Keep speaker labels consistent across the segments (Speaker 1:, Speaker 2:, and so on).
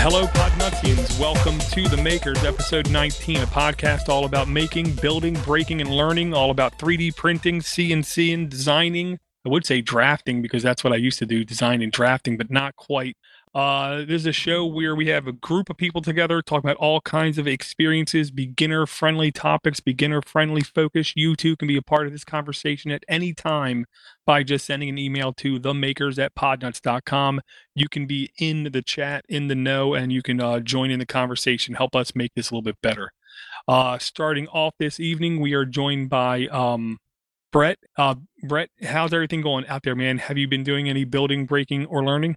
Speaker 1: Hello, Podnutsians. Welcome to The Makers, episode 19, a podcast all about making, building, breaking, and learning, all about 3D printing, CNC, and designing. I would say drafting because that's what I used to do, design and drafting, but not quite. Uh, this is a show where we have a group of people together talking about all kinds of experiences, beginner friendly topics, beginner friendly focus. You too can be a part of this conversation at any time by just sending an email to the makers at podnuts.com. You can be in the chat, in the know, and you can uh, join in the conversation, help us make this a little bit better. Uh, starting off this evening, we are joined by um, Brett. Uh, Brett, how's everything going out there, man? Have you been doing any building, breaking, or learning?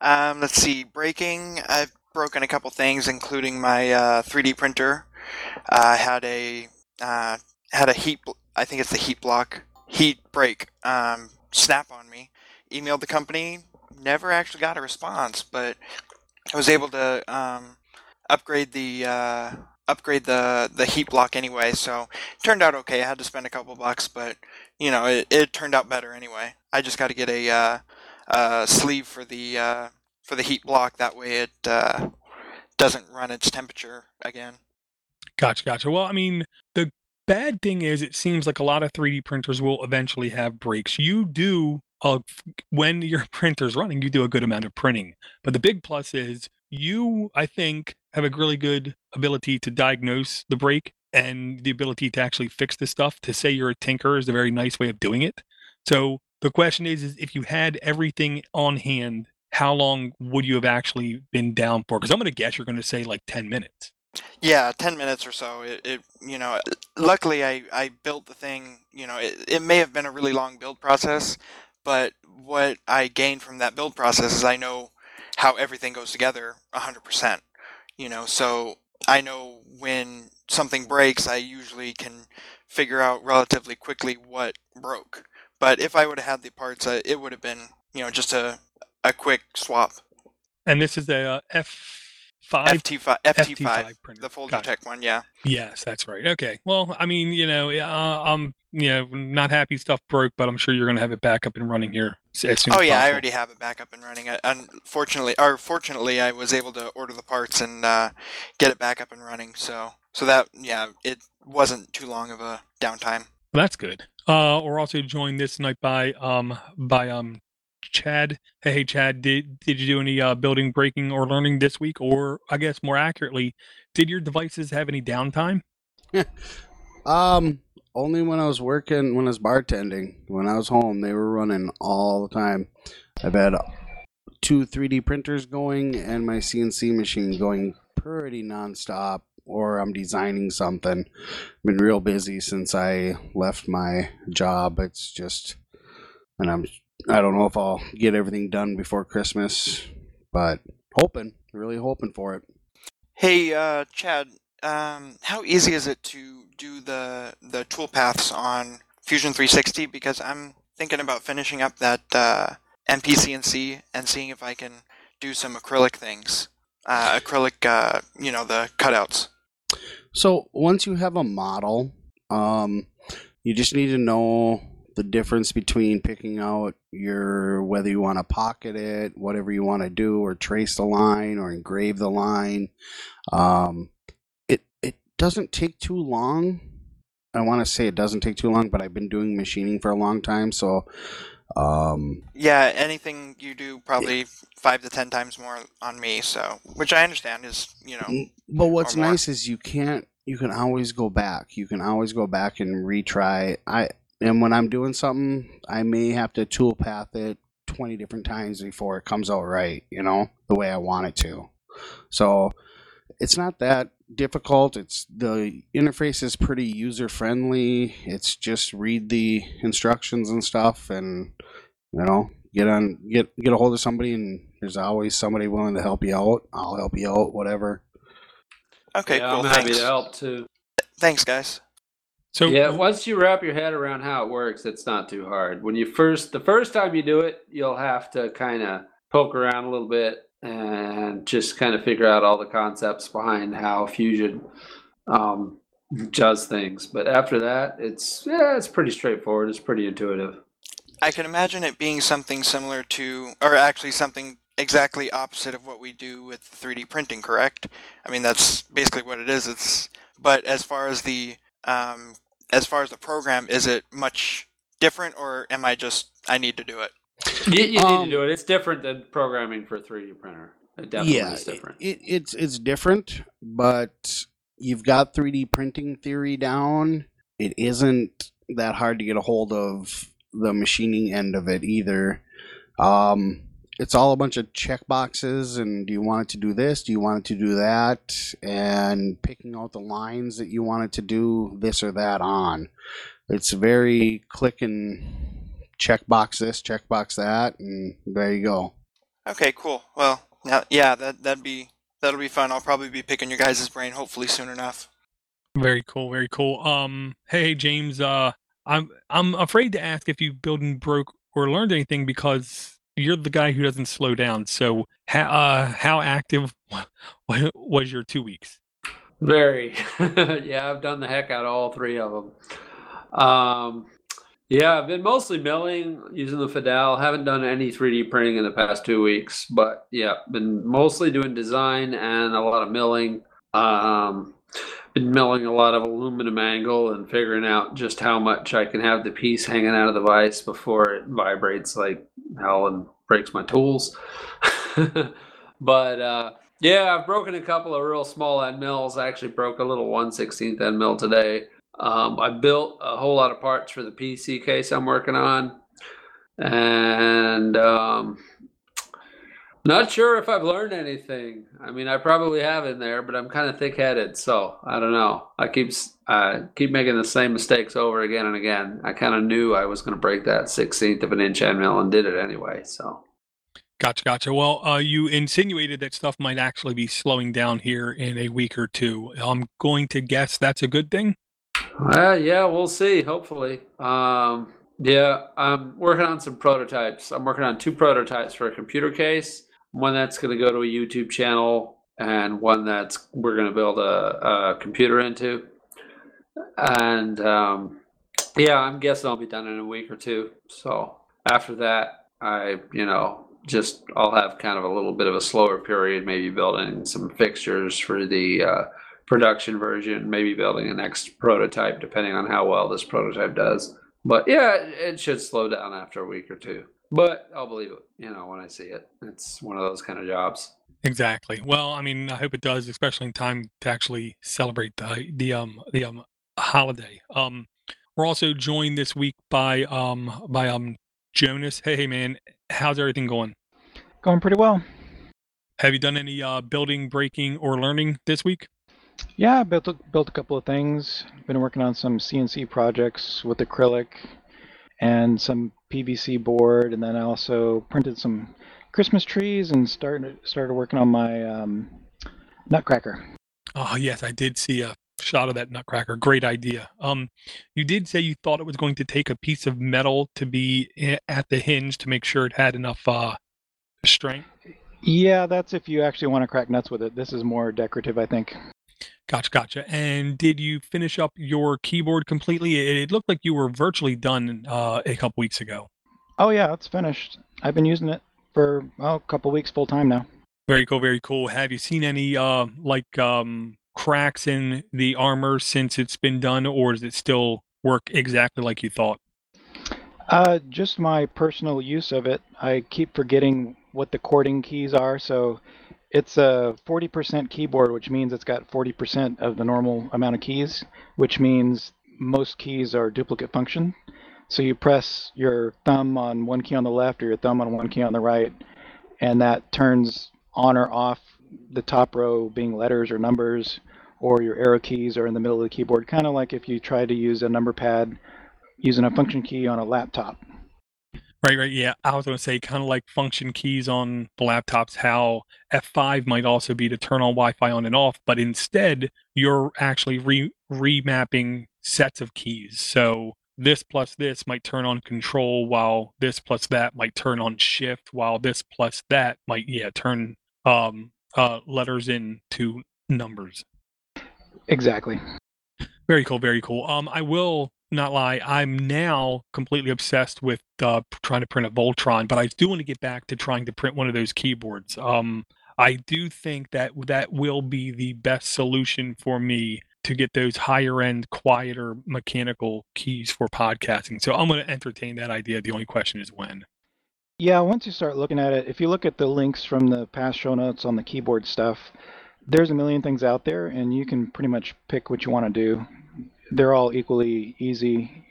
Speaker 2: Um, let's see, breaking. I've broken a couple things, including my uh, 3D printer. I uh, had a uh, had a heat. I think it's the heat block heat break um, snap on me. Emailed the company. Never actually got a response, but I was able to um, upgrade the uh, upgrade the the heat block anyway. So turned out okay. I had to spend a couple bucks, but you know it, it turned out better anyway. I just got to get a uh, sleeve for the uh, for the heat block. That way, it uh, doesn't run its temperature again.
Speaker 1: Gotcha, gotcha. Well, I mean, the bad thing is, it seems like a lot of 3D printers will eventually have breaks. You do uh, when your printer's running, you do a good amount of printing. But the big plus is you, I think, have a really good ability to diagnose the break and the ability to actually fix the stuff. To say you're a tinker is a very nice way of doing it. So the question is, is if you had everything on hand, how long would you have actually been down for? Because I'm going to guess you're going to say like 10 minutes.
Speaker 2: Yeah, 10 minutes or so. It, it you know, luckily I, I built the thing, you know, it, it may have been a really long build process, but what I gained from that build process is I know how everything goes together 100%. You know, so I know when something breaks, I usually can figure out relatively quickly what broke. But if I would have had the parts, uh, it would have been you know just a a quick swap.
Speaker 1: And this is a uh, F
Speaker 2: five FT five FT five the Folgertech one, yeah.
Speaker 1: Yes, that's right. Okay. Well, I mean, you know, uh, I'm you know not happy stuff broke, but I'm sure you're going to have it back up and running here as soon.
Speaker 2: Oh yeah,
Speaker 1: possible.
Speaker 2: I already have it back up and running. Unfortunately, or fortunately, I was able to order the parts and uh, get it back up and running. So so that yeah, it wasn't too long of a downtime.
Speaker 1: Well, that's good. Uh, we're also joined this night by um by um Chad. Hey, Chad, did did you do any uh, building, breaking, or learning this week? Or I guess more accurately, did your devices have any downtime?
Speaker 3: um, only when I was working, when I was bartending. When I was home, they were running all the time. I've had two 3D printers going and my CNC machine going pretty nonstop or I'm designing something. I've been real busy since I left my job. It's just, and I'm, I don't know if I'll get everything done before Christmas, but hoping, really hoping for it.
Speaker 2: Hey, uh, Chad, um, how easy is it to do the the tool paths on Fusion 360? Because I'm thinking about finishing up that uh, MPCNC and seeing if I can do some acrylic things uh, acrylic, uh, you know, the cutouts.
Speaker 3: So once you have a model, um, you just need to know the difference between picking out your whether you want to pocket it, whatever you want to do, or trace the line or engrave the line. Um, it it doesn't take too long. I want to say it doesn't take too long, but I've been doing machining for a long time, so um,
Speaker 2: yeah, anything you do probably five to ten times more on me. So, which I understand is you know.
Speaker 3: But what's nice is you can't. You can always go back. You can always go back and retry. I and when I'm doing something, I may have to toolpath it twenty different times before it comes out right. You know the way I want it to. So it's not that difficult. It's the interface is pretty user friendly. It's just read the instructions and stuff, and you know, get on get get a hold of somebody, and there's always somebody willing to help you out. I'll help you out, whatever.
Speaker 2: Okay,
Speaker 4: yeah,
Speaker 2: cool.
Speaker 4: I'm happy
Speaker 2: Thanks.
Speaker 4: to help too.
Speaker 2: Thanks, guys.
Speaker 1: So
Speaker 4: yeah, once you wrap your head around how it works, it's not too hard. When you first, the first time you do it, you'll have to kind of poke around a little bit and just kind of figure out all the concepts behind how Fusion um, does things. But after that, it's yeah, it's pretty straightforward. It's pretty intuitive.
Speaker 2: I can imagine it being something similar to, or actually something exactly opposite of what we do with 3D printing. Correct? I mean, that's basically what it is. It's but as far as the um, as far as the program, is it much different, or am I just I need to do it?
Speaker 4: You, you need
Speaker 3: Um,
Speaker 4: to do it. It's different than programming for a 3D printer. It definitely
Speaker 3: yeah,
Speaker 4: is different.
Speaker 3: It, it's it's different, but you've got 3D printing theory down. It isn't that hard to get a hold of the machining end of it either. Um, it's all a bunch of check boxes, and do you want it to do this? Do you want it to do that? And picking out the lines that you want it to do this or that on. It's very click and check box this, check box that, and there you go.
Speaker 2: Okay, cool. Well, now, yeah, that that'd be that'll be fun. I'll probably be picking your guys' brain hopefully soon enough.
Speaker 1: Very cool, very cool. Um, hey James, uh, I'm I'm afraid to ask if you built and broke or learned anything because you're the guy who doesn't slow down. So, how uh, how active was your two weeks?
Speaker 4: Very. yeah, I've done the heck out of all three of them. Um, yeah, I've been mostly milling using the Fidel. Haven't done any 3D printing in the past two weeks, but yeah, been mostly doing design and a lot of milling. Um, been milling a lot of aluminum angle and figuring out just how much I can have the piece hanging out of the vise before it vibrates like hell and breaks my tools. but uh, yeah, I've broken a couple of real small end mills. I actually broke a little 116th end mill today. Um, I built a whole lot of parts for the PC case I'm working on. And um, not sure if I've learned anything. I mean, I probably have in there, but I'm kind of thick-headed, so I don't know. I keep I keep making the same mistakes over again and again. I kind of knew I was going to break that 16th of an inch end mill and did it anyway. So
Speaker 1: Gotcha, gotcha. Well, uh, you insinuated that stuff might actually be slowing down here in a week or two. I'm going to guess that's a good thing.
Speaker 4: Well, yeah, we'll see. Hopefully, um, yeah, I'm working on some prototypes. I'm working on two prototypes for a computer case. One that's going to go to a YouTube channel, and one that's we're going to build a, a computer into. And um, yeah, I'm guessing I'll be done in a week or two. So after that, I, you know, just I'll have kind of a little bit of a slower period, maybe building some fixtures for the uh, production version, maybe building a next prototype, depending on how well this prototype does. But yeah, it it should slow down after a week or two. But I'll believe it, you know, when I see it. It's one of those kind of jobs.
Speaker 1: Exactly. Well, I mean, I hope it does, especially in time to actually celebrate the the um the um holiday. Um, we're also joined this week by um by um Jonas. Hey, hey man, how's everything going?
Speaker 5: Going pretty well.
Speaker 1: Have you done any uh building, breaking, or learning this week?
Speaker 5: Yeah, built a, built a couple of things. Been working on some CNC projects with acrylic and some PVC board, and then I also printed some Christmas trees and started started working on my um, Nutcracker.
Speaker 1: Oh yes, I did see a shot of that nutcracker. Great idea. Um, you did say you thought it was going to take a piece of metal to be at the hinge to make sure it had enough uh strength.
Speaker 5: Yeah, that's if you actually want to crack nuts with it. This is more decorative, I think.
Speaker 1: Gotcha, gotcha. And did you finish up your keyboard completely? It, it looked like you were virtually done uh, a couple weeks ago.
Speaker 5: Oh yeah, it's finished. I've been using it for well, a couple weeks full time now.
Speaker 1: Very cool, very cool. Have you seen any uh like um cracks in the armor since it's been done, or does it still work exactly like you thought?
Speaker 5: Uh, just my personal use of it. I keep forgetting what the cording keys are. So it's a 40% keyboard, which means it's got 40% of the normal amount of keys, which means most keys are duplicate function. So you press your thumb on one key on the left or your thumb on one key on the right, and that turns on or off the top row being letters or numbers, or your arrow keys are in the middle of the keyboard, kind of like if you try to use a number pad using a function key on a laptop.
Speaker 1: Right, right. Yeah, I was going to say kind of like function keys on the laptops, how F5 might also be to turn on Wi-Fi on and off, but instead you're actually re remapping sets of keys. So this plus this might turn on control, while this plus that might turn on shift, while this plus that might yeah turn um uh letters into numbers.
Speaker 5: Exactly.
Speaker 1: Very cool, very cool. Um, I will not lie, I'm now completely obsessed with uh, trying to print a Voltron, but I do want to get back to trying to print one of those keyboards. Um, I do think that that will be the best solution for me to get those higher end, quieter mechanical keys for podcasting. So I'm going to entertain that idea. The only question is when.
Speaker 5: Yeah, once you start looking at it, if you look at the links from the past show notes on the keyboard stuff, there's a million things out there, and you can pretty much pick what you want to do. They're all equally easy.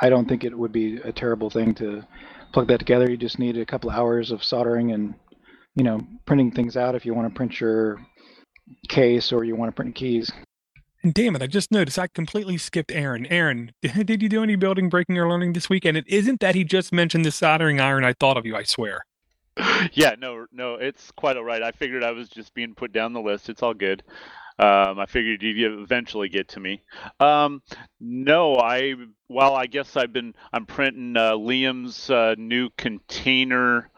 Speaker 5: I don't think it would be a terrible thing to plug that together. You just need a couple hours of soldering and, you know, printing things out if you want to print your case or you want to print keys.
Speaker 1: And damn it, I just noticed I completely skipped Aaron. Aaron, did you do any building, breaking, or learning this week? And it isn't that he just mentioned the soldering iron. I thought of you, I swear.
Speaker 6: Yeah, no, no, it's quite all right. I figured I was just being put down the list. It's all good. Um, I figured you'd eventually get to me. Um, no, I well, I guess I've been I'm printing uh, Liam's uh, new container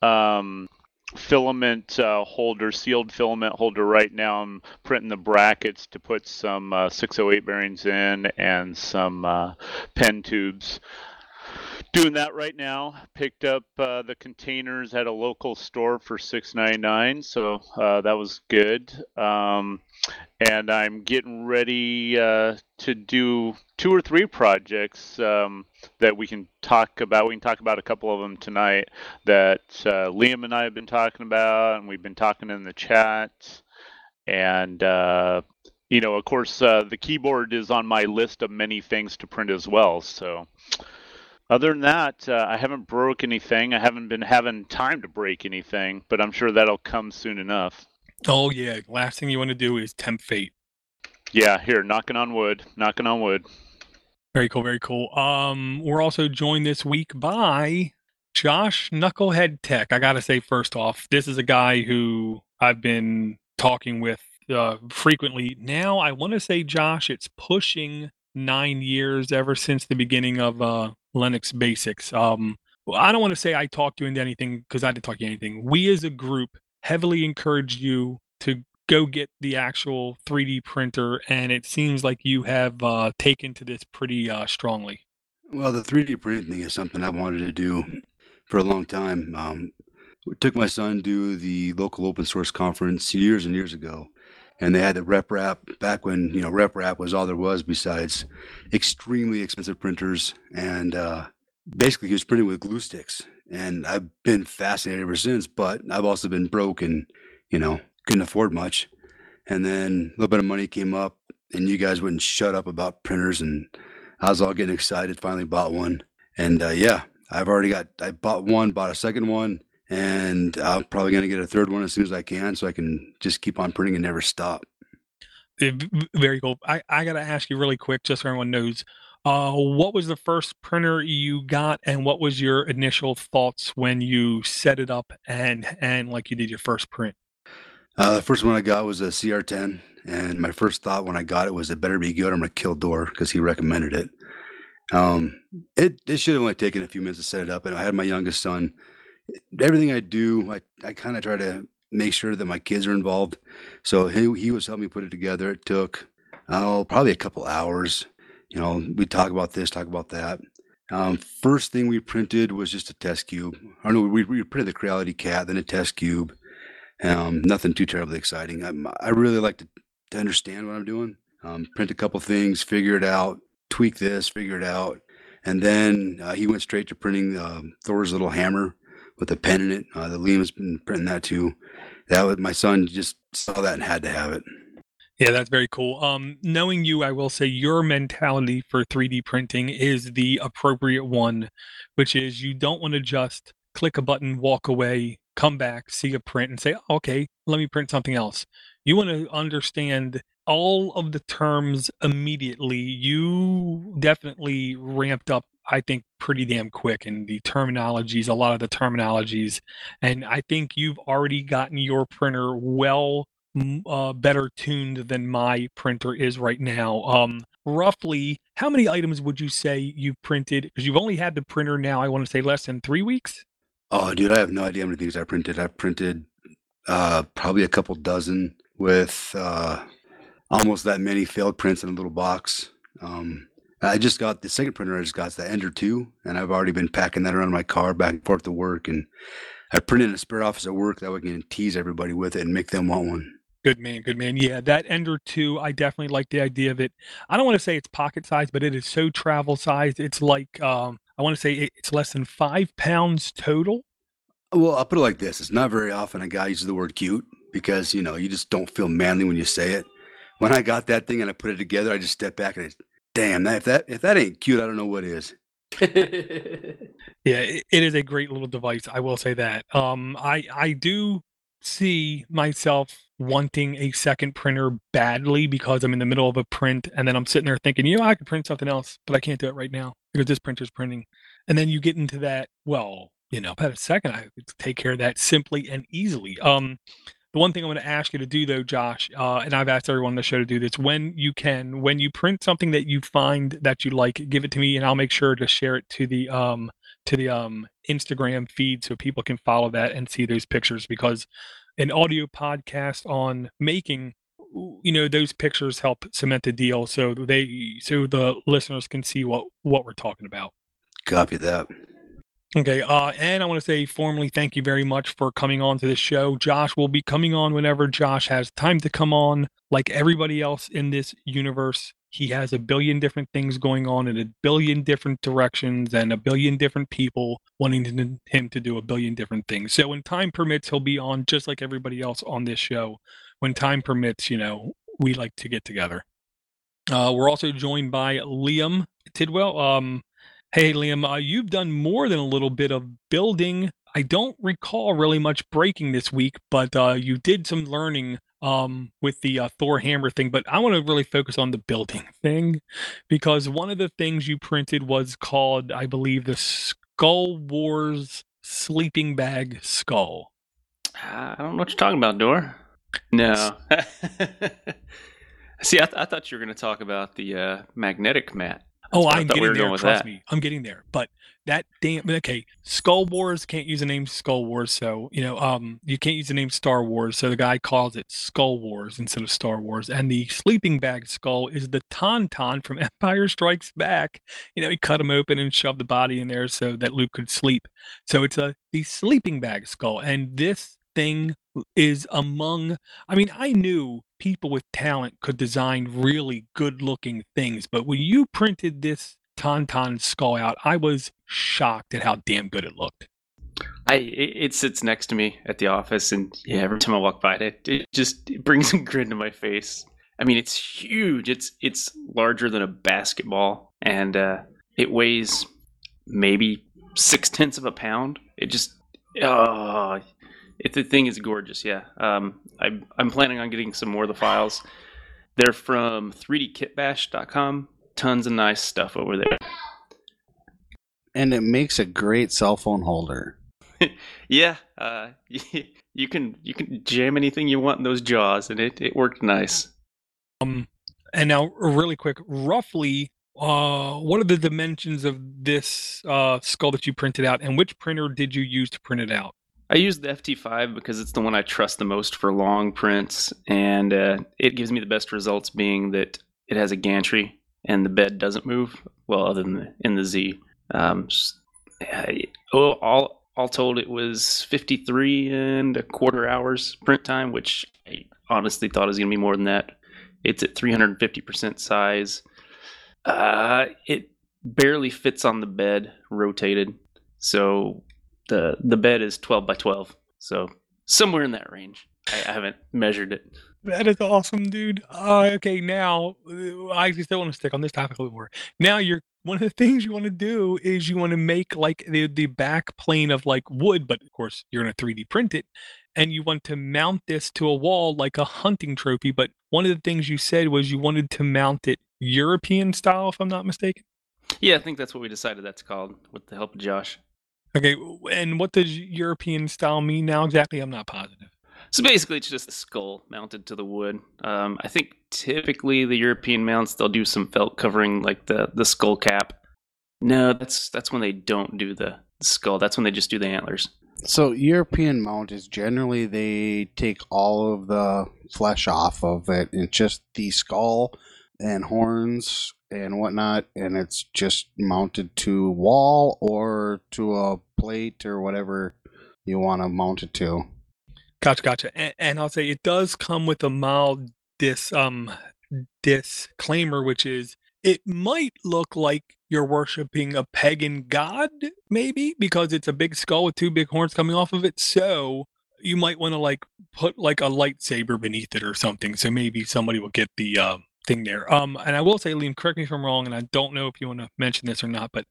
Speaker 6: um, filament uh, holder, sealed filament holder right now. I'm printing the brackets to put some uh, 608 bearings in and some uh, pen tubes. Doing that right now. Picked up uh, the containers at a local store for 6.99, so uh, that was good. Um, and I'm getting ready uh, to do two or three projects um, that we can talk about. We can talk about a couple of them tonight that uh, Liam and I have been talking about, and we've been talking in the chat. And uh, you know, of course, uh, the keyboard is on my list of many things to print as well. So, other than that, uh, I haven't broke anything. I haven't been having time to break anything, but I'm sure that'll come soon enough.
Speaker 1: Oh yeah, last thing you want to do is tempt fate.
Speaker 6: Yeah, here, knocking on wood, knocking on wood.
Speaker 1: Very cool, very cool. Um, we're also joined this week by Josh Knucklehead Tech. I gotta say, first off, this is a guy who I've been talking with uh, frequently. Now, I want to say, Josh, it's pushing nine years ever since the beginning of uh, Linux Basix. Um, I don't want to say I talked you into anything because I didn't talk you anything. We as a group heavily encouraged you to go get the actual 3D printer, and it seems like you have uh, taken to this pretty uh, strongly.
Speaker 7: Well, the 3D printing is something I wanted to do for a long time. Um, took my son to the local open source conference years and years ago, and they had the rep RepRap back when you know rep RepRap was all there was besides extremely expensive printers, and uh, basically he was printing with glue sticks. And I've been fascinated ever since, but I've also been broke and you know couldn't afford much. And then a little bit of money came up, and you guys wouldn't shut up about printers, and I was all getting excited. Finally bought one, and uh, yeah, I've already got. I bought one, bought a second one, and I'm probably going to get a third one as soon as I can, so I can just keep on printing and never stop.
Speaker 1: Very cool. I, I got to ask you really quick, just so everyone knows. Uh, what was the first printer you got, and what was your initial thoughts when you set it up and and like you did your first print?
Speaker 7: Uh, the first one I got was a CR10, and my first thought when I got it was it better be good. I'm gonna kill Door because he recommended it. Um, it it should have only taken a few minutes to set it up, and I had my youngest son. Everything I do, I, I kind of try to make sure that my kids are involved. So he he was helping me put it together. It took oh probably a couple hours. You know, we talk about this, talk about that. Um, first thing we printed was just a test cube. I know we, we printed the Creality Cat, then a test cube. Um, nothing too terribly exciting. I, I really like to, to understand what I'm doing. Um, print a couple things, figure it out, tweak this, figure it out, and then uh, he went straight to printing uh, Thor's little hammer with a pen in it. Uh, the Liam's been printing that too. That was my son just saw that and had to have it.
Speaker 1: Yeah, that's very cool. Um, knowing you, I will say your mentality for 3D printing is the appropriate one, which is you don't want to just click a button, walk away, come back, see a print, and say, okay, let me print something else. You want to understand all of the terms immediately. You definitely ramped up, I think, pretty damn quick in the terminologies, a lot of the terminologies. And I think you've already gotten your printer well uh, better tuned than my printer is right now. Um, roughly, how many items would you say you've printed? Because you've only had the printer now, I want to say less than three weeks.
Speaker 7: Oh, dude, I have no idea how many things I printed. I printed uh, probably a couple dozen with uh, almost that many failed prints in a little box. Um, I just got the second printer. I just got the Ender Two, and I've already been packing that around my car back and forth to work. And I printed a spare office at work that way I can tease everybody with it and make them want one.
Speaker 1: Good man, good man. Yeah, that Ender 2, I definitely like the idea of it. I don't want to say it's pocket size, but it is so travel sized. It's like, um, I want to say it's less than five pounds total.
Speaker 7: Well, I'll put it like this: it's not very often a guy uses the word "cute" because you know you just don't feel manly when you say it. When I got that thing and I put it together, I just stepped back and I, damn that if that if that ain't cute, I don't know what is.
Speaker 1: Yeah, it, it is a great little device. I will say that. Um, I I do see myself wanting a second printer badly because I'm in the middle of a print and then I'm sitting there thinking, you know, I could print something else, but I can't do it right now because this printer's printing. And then you get into that, well, you know, about a second, I could take care of that simply and easily. Um, the one thing I'm going to ask you to do though, Josh, uh, and I've asked everyone on the show to do this, when you can, when you print something that you find that you like, give it to me and I'll make sure to share it to the um to the um Instagram feed so people can follow that and see those pictures because an audio podcast on making you know those pictures help cement the deal so they so the listeners can see what what we're talking about
Speaker 7: Copy that.
Speaker 1: Okay, uh, and I want to say formally thank you very much for coming on to this show. Josh will be coming on whenever Josh has time to come on. Like everybody else in this universe, he has a billion different things going on in a billion different directions and a billion different people wanting to, him to do a billion different things. So when time permits, he'll be on just like everybody else on this show. When time permits, you know, we like to get together. Uh, we're also joined by Liam Tidwell. Um, Hey, Liam, uh, you've done more than a little bit of building. I don't recall really much breaking this week, but uh, you did some learning um, with the uh, Thor hammer thing. But I want to really focus on the building thing because one of the things you printed was called, I believe, the Skull Wars sleeping bag skull.
Speaker 8: Uh, I don't know what you're talking about, Door. No. See, I, th- I thought you were going to talk about the uh, magnetic mat.
Speaker 1: Oh, I'm
Speaker 8: thought we
Speaker 1: getting there. Trust
Speaker 8: that.
Speaker 1: me, I'm getting there. But that damn okay, Skull Wars can't use the name Skull Wars, so you know, um, you can't use the name Star Wars. So the guy calls it Skull Wars instead of Star Wars. And the sleeping bag skull is the Tauntaun from Empire Strikes Back. You know, he cut him open and shoved the body in there so that Luke could sleep. So it's a the sleeping bag skull, and this thing is among I mean, I knew people with talent could design really good looking things, but when you printed this Tauntaun skull out, I was shocked at how damn good it looked.
Speaker 8: I it, it sits next to me at the office, and yeah, every time I walk by it, it just it brings a grin to my face. I mean, it's huge. It's it's larger than a basketball, and uh, it weighs maybe six tenths of a pound. It just oh, it, the thing is gorgeous. Yeah, um, I'm I'm planning on getting some more of the files. They're from 3dkitbash.com. Tons of nice stuff over there.
Speaker 3: And it makes a great cell phone holder.
Speaker 8: Yeah, uh, you can you can jam anything you want in those jaws, and it, it worked nice.
Speaker 1: Um, and now, really quick, roughly, uh, what are the dimensions of this uh, skull that you printed out, and which printer did you use to print it out?
Speaker 8: I use the FT5 because it's the one I trust the most for long prints, and uh, it gives me the best results. Being that it has a gantry and the bed doesn't move. Well, other than the, in the Z. Um, I- oh, all all told, it was 53 and a quarter hours print time, which I honestly thought was going to be more than that. It's at 350% size. Uh, it barely fits on the bed, rotated. So the the bed is 12 by 12 so somewhere in that range i, I haven't measured it
Speaker 1: That is awesome, dude. Uh, okay, now I still want to stick on this topic a little more. Now, you're one of the things you want to do is you want to make like the the back plane of like wood, but of course you're gonna 3D print it, and you want to mount this to a wall like a hunting trophy. But one of the things you said was you wanted to mount it European style, if I'm not mistaken.
Speaker 8: yeah i think that's what we decided that's called with the help of josh
Speaker 1: Okay, and what does European style mean now exactly? I'm not positive.
Speaker 8: so basically it's just a skull mounted to the wood um, i think typically the european mounts they'll do some felt covering like the the skull cap no that's that's when they don't do the skull that's when they just do the antlers
Speaker 3: So European mount is generally they take all of the flesh off of it and just the skull and horns and whatnot, and it's just mounted to wall or to a plate or whatever you want to mount it to.
Speaker 1: Gotcha, gotcha. And, and I'll say it does come with a mild dis um disclaimer, which is it might look like you're worshiping a pagan god, maybe because it's a big skull with two big horns coming off of it. So you might want to like put like a lightsaber beneath it or something. So maybe somebody will get the uh, thing there. Um, and I will say, Liam, correct me if I'm wrong, and I don't know if you want to mention this or not, but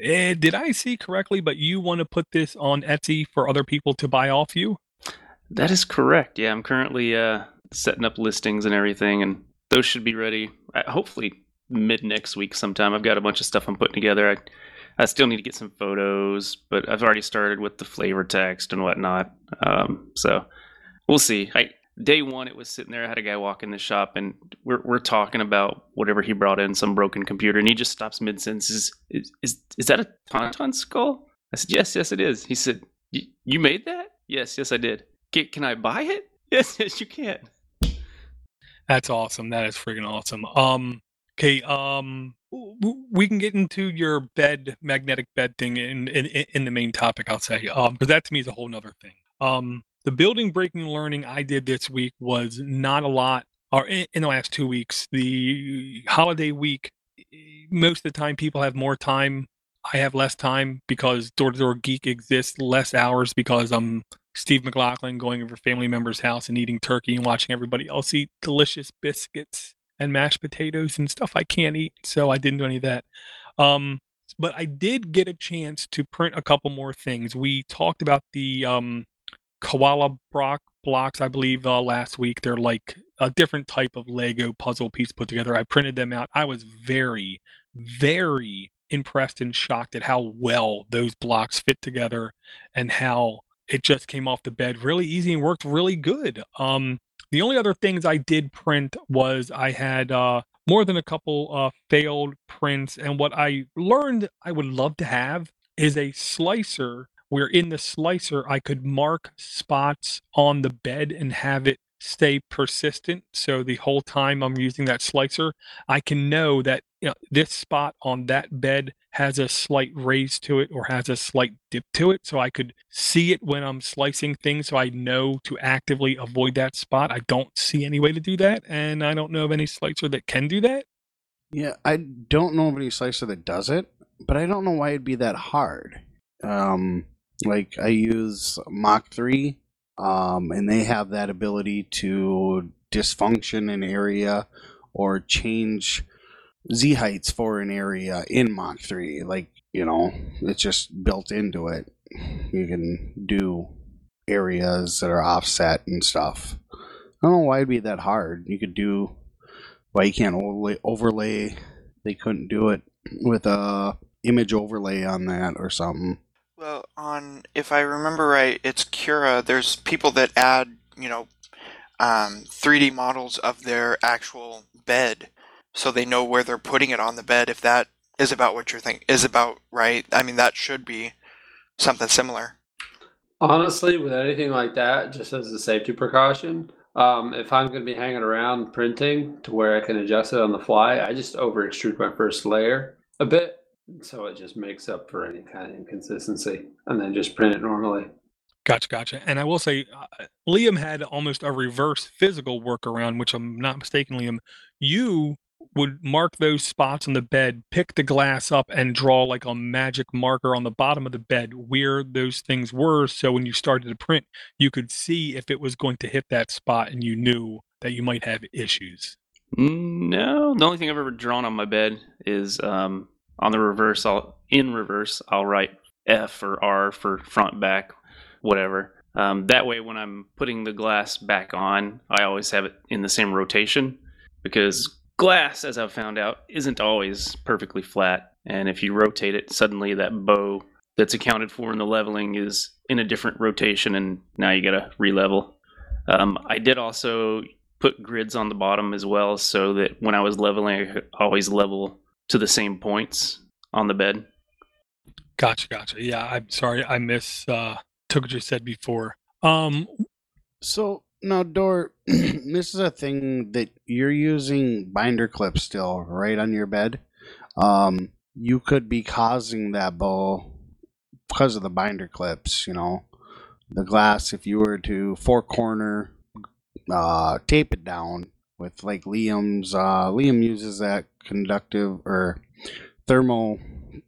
Speaker 1: eh, did I see correctly? But you want to put this on Etsy for other people to buy off you?
Speaker 8: That is correct. Yeah, I'm currently uh, setting up listings and everything, and those should be ready uh, hopefully mid next week sometime. I've got a bunch of stuff I'm putting together. I, I still need to get some photos, but I've already started with the flavor text and whatnot. Um, so we'll see. I, day one, it was sitting there. I had a guy walk in the shop, and we're we're talking about whatever he brought in, some broken computer, and he just stops mid sentence. Is, is is is that a tauntaun skull? I said, yes, yes, it is. He said, you made that? Yes, yes, I did. Can, can I buy it? Yes, yes, you can.
Speaker 1: That's awesome. That is freaking awesome. Um, okay. Um, we can get into your bed magnetic bed thing in in, in the main topic. I'll say, um, because that to me is a whole nother thing. Um, the building breaking learning I did this week was not a lot, or in, in the last two weeks. The holiday week, most of the time people have more time. I have less time because Door to Door Geek exists less hours because I'm Steve McLaughlin going over family members' house and eating turkey and watching everybody else eat delicious biscuits and mashed potatoes and stuff I can't eat. So I didn't do any of that. Um, but I did get a chance to print a couple more things. We talked about the um, koala block blocks, I believe, uh, last week. They're like a different type of Lego puzzle piece put together. I printed them out. I was very, very impressed and shocked at how well those blocks fit together and how it just came off the bed really easy and worked really good. Um, the only other things I did print was I had uh, more than a couple uh, failed prints, and what I learned I would love to have is a slicer where in the slicer I could mark spots on the bed and have it stay persistent. So the whole time I'm using that slicer, I can know that you know this spot on that bed has a slight raise to it or has a slight dip to it. So I could see it when I'm slicing things. So I know to actively avoid that spot. I don't see any way to do that. And I don't know of any slicer that can do that.
Speaker 3: Yeah, I don't know of any slicer that does it, but I don't know why it'd be that hard. Um, like I use Mach 3 um, and they have that ability to dysfunction an area or change z heights for an area in Mach 3. Like, you know, it's just built into it. You can do areas that are offset and stuff. I don't know why it'd be that hard. You could do why you can't overlay, overlay. They couldn't do it with a image overlay on that or something.
Speaker 2: Well, on if I remember right, it's Cura. There's people that add, you know, um, 3D models of their actual bed, so they know where they're putting it on the bed. If that is about what you're thinking is about, right? I mean, that should be something similar.
Speaker 4: Honestly, with anything like that, just as a safety precaution, um, if I'm going to be hanging around printing to where I can adjust it on the fly, I just over extrude my first layer a bit so it just makes up for any kind of inconsistency and then just print it normally.
Speaker 1: Gotcha, gotcha. And I will say, uh, Liam had almost a reverse physical workaround, which I'm not mistaken, Liam. You would mark those spots on the bed, pick the glass up, and draw like a magic marker on the bottom of the bed where those things were. So when you started to print, you could see if it was going to hit that spot and you knew that you might have issues.
Speaker 8: No, the only thing I've ever drawn on my bed is um, on the reverse, I'll in reverse, I'll write F or R for front, back, whatever. Um, that way, when I'm putting the glass back on, I always have it in the same rotation because glass, as I've found out, isn't always perfectly flat. And if you rotate it, suddenly that bow that's accounted for in the leveling is in a different rotation, and now you got to relevel. Um, I did also put grids on the bottom as well, so that when I was leveling, I could always level to the same points on the bed.
Speaker 1: Gotcha, gotcha. Yeah, I'm sorry, I miss uh, took what you said before. Um,
Speaker 3: so now, Door, this is a thing that you're using binder clips still, right on your bed. Um, you could be causing that bow because of the binder clips. You know, the glass. If you were to four corner, uh, tape it down with like Liam's. Uh, Liam uses that conductive or thermal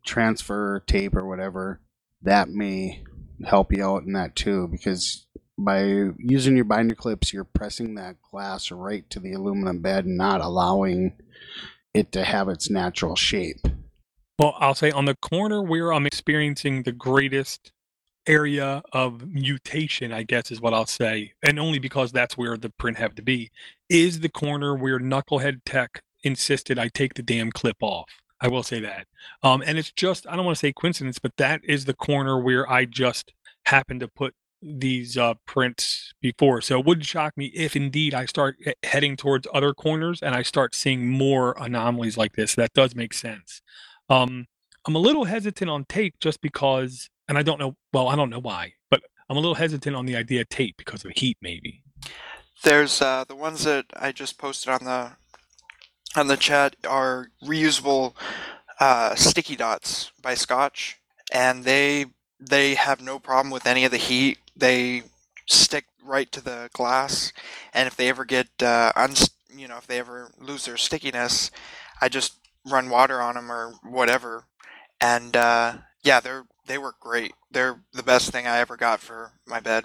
Speaker 3: transfer tape or whatever. That may help you out in that too, because by using your binder clips, you're pressing that glass right to the aluminum bed not allowing it to have its natural shape.
Speaker 1: Well, I'll say on the corner where I'm experiencing the greatest area of mutation, I guess is what I'll say, and only because that's where the print have to be, is the corner where Knucklehead Tech insisted I take the damn clip off. I will say that. Um, and it's just, I don't want to say coincidence, but that is the corner where I just happened to put these uh, prints before. So it wouldn't shock me if indeed I start heading towards other corners and I start seeing more anomalies like this. That does make sense. Um, I'm a little hesitant on tape just because, and I don't know, well, I don't know why, but I'm a little hesitant on the idea of tape because of heat, maybe.
Speaker 2: There's uh, the ones that I just posted on the on the chat are reusable uh, sticky dots by Scotch, and they they have no problem with any of the heat. They stick right to the glass, and if they ever get uh, uns- you know if they ever lose their stickiness, I just run water on them or whatever, and uh, yeah, they're they work great. They're the best thing I ever got for my bed.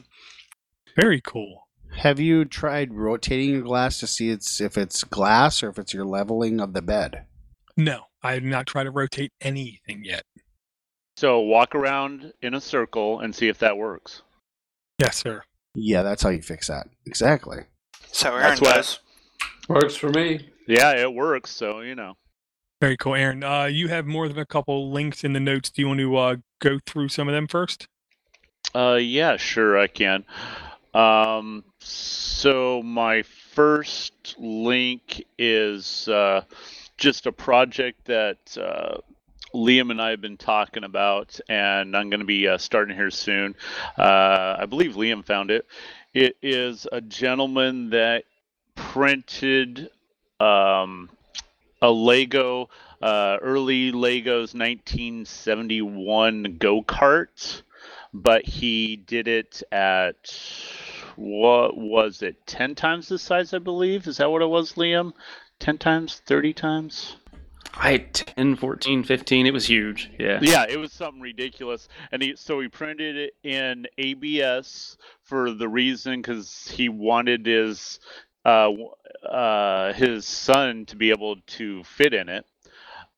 Speaker 1: Very cool.
Speaker 3: Have you tried rotating your glass to see it's if it's glass or if it's your leveling of the bed?
Speaker 1: No, I have not tried to rotate anything yet.
Speaker 6: So walk around in a circle and see if that works.
Speaker 1: Yes, sir.
Speaker 3: Yeah, that's how you fix that. Exactly.
Speaker 2: So Aaron
Speaker 6: That's what-
Speaker 2: does.
Speaker 4: Works for me.
Speaker 6: Yeah, it works. So you know.
Speaker 1: Very cool, Aaron. Uh, you have more than a couple links in the notes. Do you want to uh, go through some of them first?
Speaker 6: Uh, yeah, sure, I can. Um, so my first link is uh, just a project that uh, Liam and I have been talking about, and I'm going to be uh, starting here soon. Uh, I believe Liam found it. It is a gentleman that printed um, a Lego, uh, early Legos 1971 go kart but he did it at what was it 10 times the size i believe is that what it was liam 10 times 30 times
Speaker 8: I 10, 14, 15. It was huge. Yeah.
Speaker 6: yeah it was something ridiculous and he so he printed it in abs for the reason because he wanted his uh, uh, his son to be able to fit in it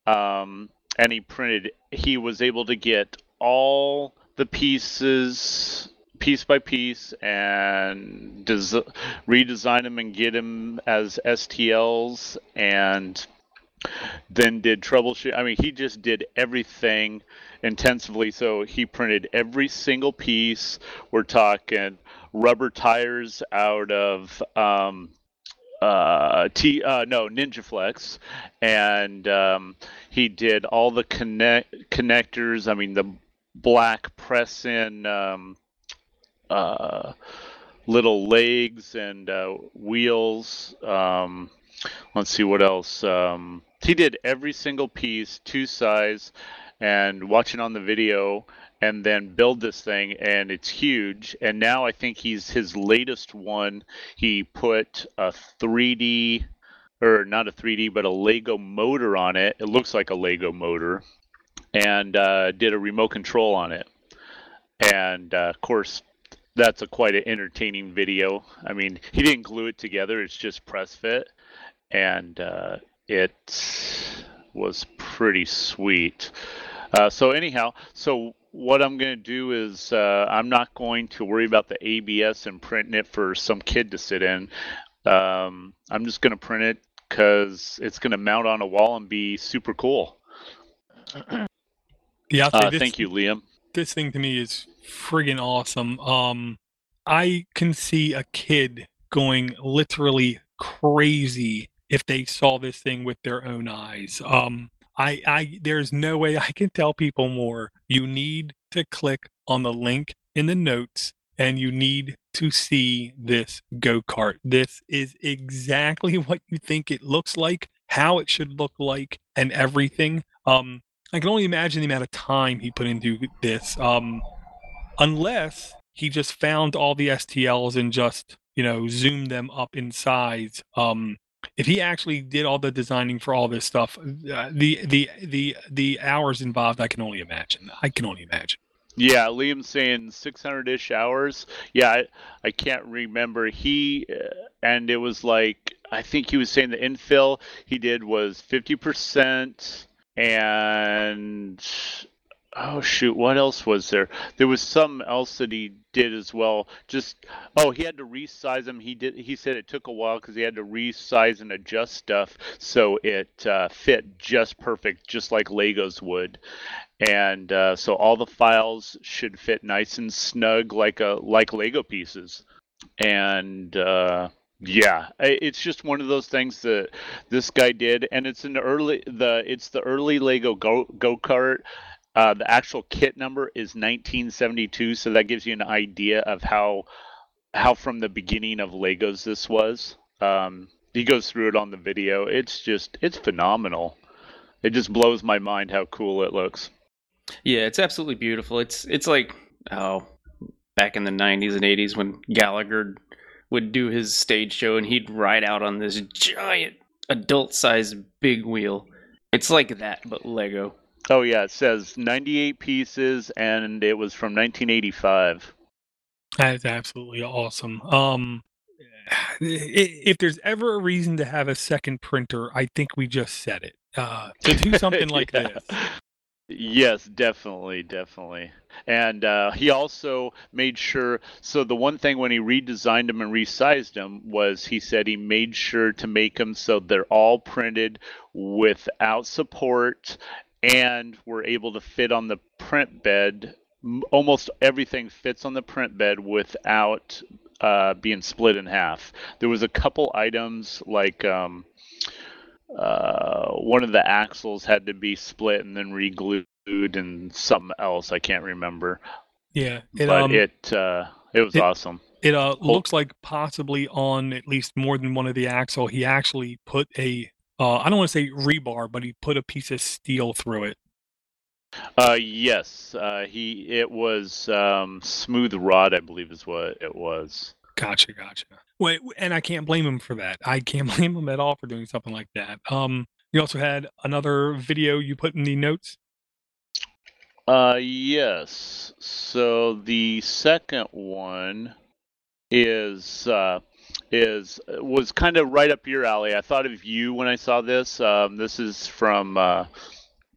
Speaker 6: um, and he printed he was able to get all the pieces piece by piece and des- redesign them and get them as STLs and then did troubleshoot. I mean, he just did everything intensively. So he printed every single piece. We're talking rubber tires out of um, uh, T uh, no NinjaFlex, and um, he did all the connect connectors. I mean the black press in um, uh, little legs and uh, wheels. Um, let's see what else. Um, he did every single piece, two size, and watching on the video, and then build this thing, and it's huge. And now I think he's his latest one. He put a 3D, or not a 3D, but a Lego motor on it. It looks like a Lego motor, and uh, did a remote control on it. And uh, of course, that's a quite an entertaining video. I mean, he didn't glue it together; it's just press fit, and uh, it was pretty sweet. Uh, so anyhow, so what I'm going to do is uh, I'm not going to worry about the ABS and printing it for some kid to sit in. Um, I'm just going to print it because it's going to mount on a wall and be super cool.
Speaker 1: Yeah,
Speaker 6: Uh,
Speaker 1: this,
Speaker 6: thank you, Liam.
Speaker 1: this thing to me is friggin' awesome. Um, I can see a kid going literally crazy if they saw this thing with their own eyes. Um, I, I, there's no way I can tell people more. You need to click on the link in the notes and you need to see this go kart. This is exactly what you think it looks like, how it should look like, and everything. Um, I can only imagine the amount of time he put into this. Um, unless he just found all the STLs and just you know zoomed them up in size. Um, if he actually did all the designing for all this stuff, uh, the the the the hours involved, I can only imagine. I can only imagine.
Speaker 6: Yeah, Liam's saying 600-ish hours. Yeah, I, I can't remember. He uh, and it was like I think he was saying the infill he did was 50% and oh shoot, what else was there? There was some else that he did as well. Just oh, he had to resize them. He did. He said it took a while because he had to resize and adjust stuff so it uh, fit just perfect, just like Legos would. And uh, so all the files should fit nice and snug, like a like Lego pieces. And uh, yeah, it's just one of those things that this guy did, and it's an early the it's the early Lego go go kart uh, the actual kit number is 1972, so that gives you an idea of how how from the beginning of Legos this was. Um, he goes through it on the video. It's just it's phenomenal. It just blows my mind how cool it looks.
Speaker 8: Yeah, it's absolutely beautiful. It's it's like oh, back in the 90s and 80s when Gallagher would do his stage show and he'd ride out on this giant adult-sized big wheel. It's like that but Lego.
Speaker 6: Oh yeah, it says 98 pieces, and it was from 1985.
Speaker 1: That is absolutely awesome. Um, if there's ever a reason to have a second printer, I think we just said it. Uh, to do something like yeah. this.
Speaker 6: Yes, definitely, definitely. And uh, he also made sure. So the one thing when he redesigned them and resized them was he said he made sure to make them so they're all printed without support and we're able to fit on the print bed. Almost everything fits on the print bed without uh, being split in half. There was a couple items like um, uh, one of the axles had to be split and then re-glued, and something else I can't remember.
Speaker 1: Yeah,
Speaker 6: it, but um, it uh, it was
Speaker 1: it,
Speaker 6: awesome.
Speaker 1: It uh, looks like possibly on at least more than one of the axle, he actually put a uh, I don't want to say rebar, but he put a piece of steel through it.
Speaker 6: Uh, yes, uh, he it was um, smooth rod, I believe, is what it was.
Speaker 1: Gotcha, gotcha. Wait, and I can't blame him for that. I can't blame him at all for doing something like that. Um, you also had another video you put in the notes.
Speaker 6: Uh, yes. So the second one is uh, is was kind of right up your alley. I thought of you when I saw this. Um, this is from uh,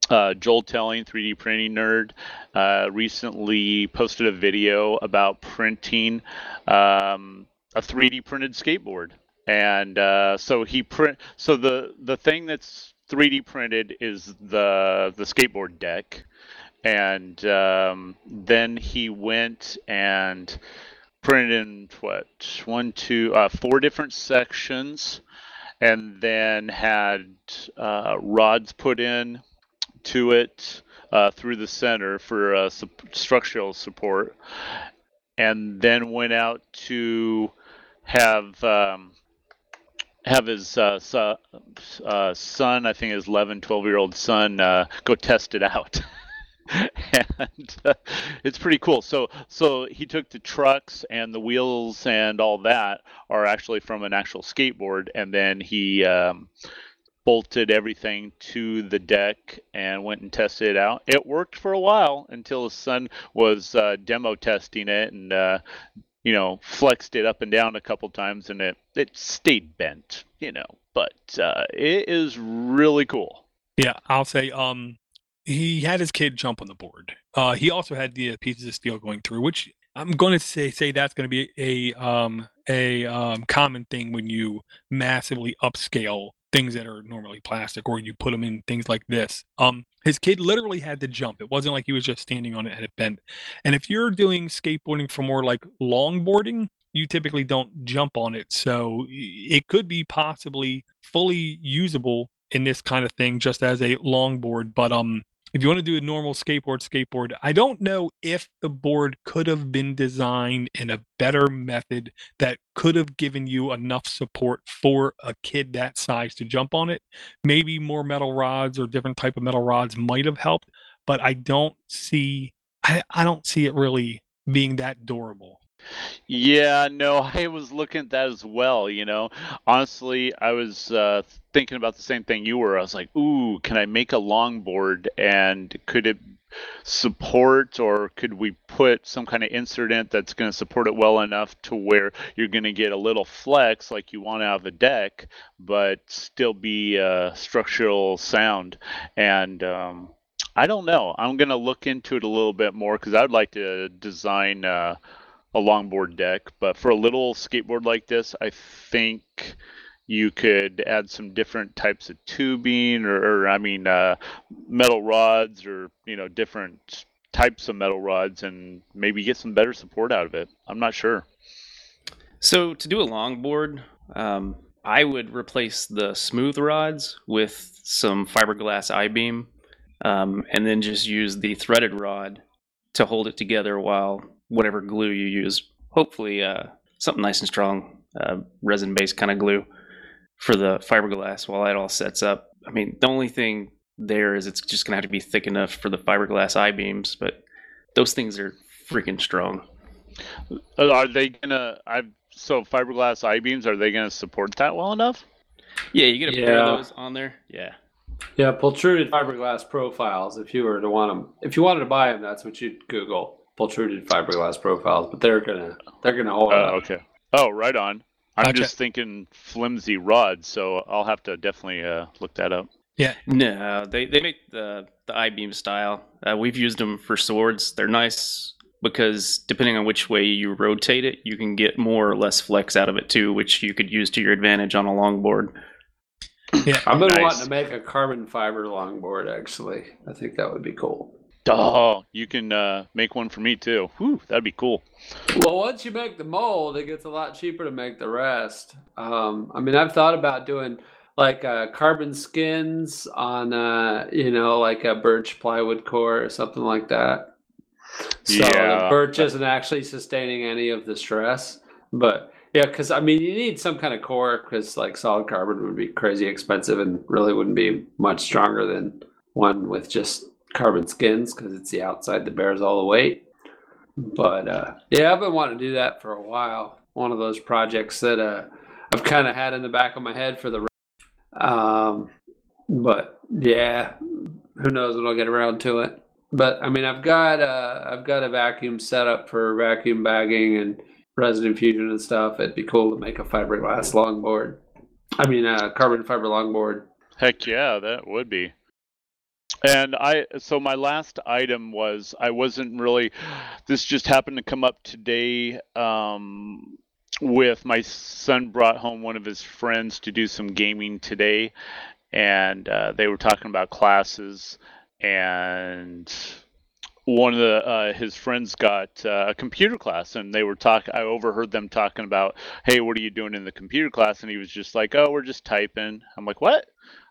Speaker 6: uh, Joel Telling, 3D printing nerd. Uh, recently posted a video about printing um, a 3D printed skateboard, and uh, so he print. So the the thing that's 3D printed is the the skateboard deck, and um, then he went and printed in what one, two, uh, four different sections, and then had uh, rods put in to it uh, through the center for uh, su- structural support, and then went out to have. Um, have his uh, uh, son, I think his 11, 12 year old son, uh, go test it out. and uh, it's pretty cool. So so he took the trucks and the wheels and all that are actually from an actual skateboard, and then he um, bolted everything to the deck and went and tested it out. It worked for a while until his son was uh, demo testing it and. Uh, you know, flexed it up and down a couple times, and it it stayed bent. You know, but uh, it is really cool.
Speaker 1: Yeah, I'll say um he had his kid jump on the board. Uh, he also had the uh, pieces of steel going through, which I'm going to say say that's going to be a um, a um, common thing when you massively upscale things that are normally plastic, or you put them in things like this. Um, his kid literally had to jump. It wasn't like he was just standing on it and it bent. And if you're doing skateboarding for more like longboarding, you typically don't jump on it. So it could be possibly fully usable in this kind of thing just as a longboard. But um if you want to do a normal skateboard, skateboard, I don't know if the board could have been designed in a better method that could have given you enough support for a kid that size to jump on it. Maybe more metal rods or different type of metal rods might have helped, but I don't see I, I don't see it really being that durable.
Speaker 6: Yeah, no, I was looking at that as well. You know, honestly, I was uh, thinking about the same thing you were. I was like, "Ooh, can I make a longboard? And could it support, or could we put some kind of insert in that's going to support it well enough to where you're going to get a little flex like you want out of a deck, but still be uh, structural sound?" And um, I don't know. I'm going to look into it a little bit more because I'd like to design. Uh, a longboard deck. But for a little skateboard like this, I think you could add some different types of tubing or, or I mean, uh, metal rods or, you know, different types of metal rods and maybe get some better support out of it. I'm not sure.
Speaker 8: So to do a longboard, um, I would replace the smooth rods with some fiberglass I-beam, um, and then just use the threaded rod to hold it together while whatever glue you use. Hopefully, uh, something nice and strong, uh, resin based kind of glue for the fiberglass while that all sets up. I mean, the only thing there is it's just gonna have to be thick enough for the fiberglass I beams, but those things are freaking strong.
Speaker 6: Are they gonna? I so fiberglass I beams. Are they gonna support that well enough?
Speaker 8: Yeah, you get a pair of those on there. Yeah.
Speaker 4: Yeah, pultruded fiberglass profiles. If you were to want them, if you wanted to buy them, that's what you'd Google pultruded fiberglass profiles. But they're gonna they're gonna hold
Speaker 6: Oh,
Speaker 4: up.
Speaker 6: okay. Oh, right on. I'm
Speaker 1: Gotcha.
Speaker 6: just thinking flimsy rods, so I'll have to definitely uh, look that up. Yeah.
Speaker 8: No, they they make the the I beam style. Uh, we've used them for swords. They're nice because depending on which way you rotate it, you can get more or less flex out of it too, which you could use to your advantage on a longboard.
Speaker 1: Yeah.
Speaker 4: I've been
Speaker 6: Nice.
Speaker 4: wanting to make a carbon fiber longboard. Actually, I think that would be cool.
Speaker 6: Oh, you can uh, make one for me too. Whew, that'd be cool.
Speaker 4: Well, once you make the mold, it gets a lot cheaper to make the rest. Um, I mean, I've thought about doing like uh, carbon skins on, uh, you know, like a birch plywood core or something like that. So the
Speaker 6: Yeah.
Speaker 4: birch isn't actually sustaining any of the stress. But yeah, because I mean, you need some kind of core because like solid carbon would be crazy expensive and really wouldn't be much stronger than one with just carbon skins because it's the outside that bears all the weight. But uh, yeah, I've been wanting to do that for a while. One of those projects that uh, I've kind of had in the back of my head for the. Um, but yeah, who knows when I'll get around to it. But I mean, I've got uh, I've got a vacuum set up for vacuum bagging and resin infusion and stuff. It'd be cool to make a fiberglass longboard. I mean, a carbon fiber longboard.
Speaker 6: Heck yeah, that would be. And I so my last item was I wasn't really this just happened to come up today um with my son brought home one of his friends to do some gaming today. And uh, they were talking about classes. And one of the uh, his friends got uh, a computer class. And they were talking i overheard them talking about hey what are you doing in the computer class? And he was just like oh we're just typing. I'm like what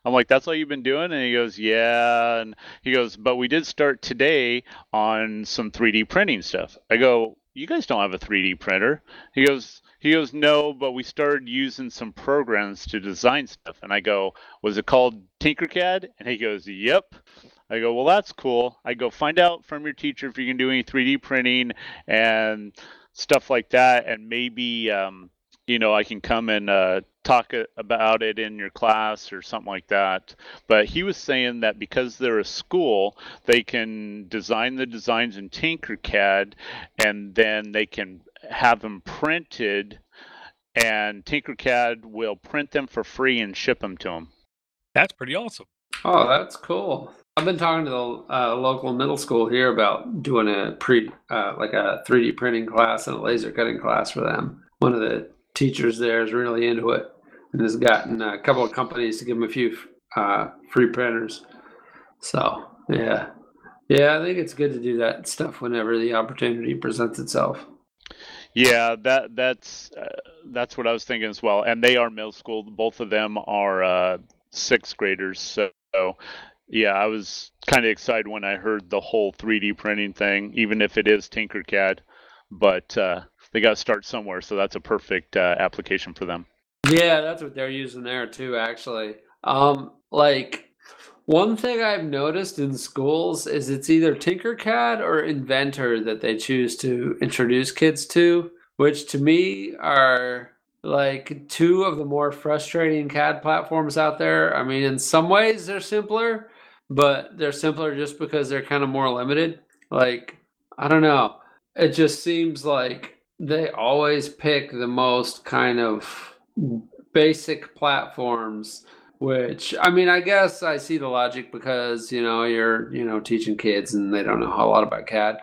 Speaker 6: i'm like that's all you've been doing? And he goes yeah. And he goes but we did start today on some 3d printing stuff. I go you guys don't have a 3d printer. He goes he goes no but we started using some programs to design stuff. And i go was it called tinkercad? And he goes yep. I go, well, that's cool. I go, find out from your teacher if you can do any 3D printing and stuff like that, and maybe, um, you know, I can come and uh, talk about it in your class or something like that. But he was saying that because they're a school, they can design the designs in Tinkercad, and then they can have them printed, and Tinkercad will print them for free and ship them to them.
Speaker 1: That's pretty awesome.
Speaker 4: Oh, that's cool. I've been talking to the uh, local middle school here about doing a pre, uh, like a 3D printing class and a laser cutting class for them. One of the teachers there is really into it and has gotten a couple of companies to give him a few uh, free printers. So, yeah. Yeah, I think it's good to do that stuff whenever the opportunity presents itself.
Speaker 6: Yeah, that that's uh, that's what I was thinking as well. And they are middle school. Both of them are uh, sixth graders. So yeah, I was kind of excited when I heard the whole 3D printing thing, even if it is Tinkercad. But uh, they got to start somewhere, so that's a perfect uh, application for them.
Speaker 4: Yeah, that's what they're using there too, actually. Um, like one thing I've noticed in schools is it's either Tinkercad or Inventor that they choose to introduce kids to, which to me are like two of the more frustrating CAD platforms out there. I mean, in some ways they're simpler, but they're simpler just because they're kind of more limited. Like, I don't know. It just seems like they always pick the most kind of basic platforms which I mean, I guess I see the logic because you know you're you know teaching kids and they don't know a lot about CAD.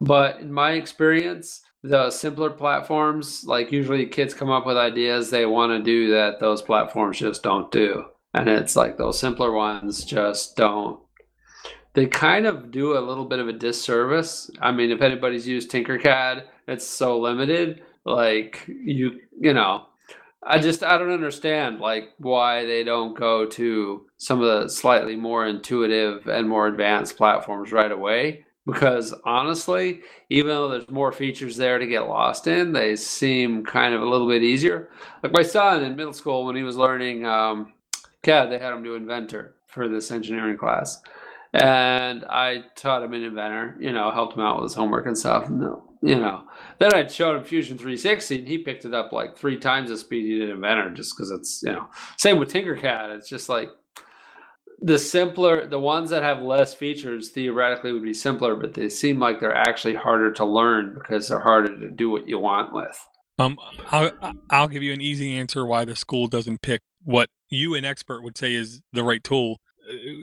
Speaker 4: But in my experience, the simpler platforms, like usually kids come up with ideas they want to do that those platforms just don't do, and it's like those simpler ones just don't. They kind of do a little bit of a disservice. I mean, if anybody's used Tinkercad, it's so limited. Like you, you know, I just I don't understand like why they don't go to some of the slightly more intuitive and more advanced platforms right away because honestly, even though there's more features there to get lost in, they seem kind of a little bit easier. Like my son in middle school when he was learning um, CAD, they had him do Inventor for this engineering class, and I taught him in Inventor. You know, helped him out with his homework and stuff. No, you know, then I showed him Fusion 360, and he picked it up like three times the speed he did Inventor, just because it's you know, same with Tinkercad. It's just like the simpler, the ones that have less features theoretically would be simpler, but they seem like they're actually harder to learn because they're harder to do what you want with.
Speaker 1: Um, I'll, I'll give you an easy answer why the school doesn't pick what you, an expert, would say is the right tool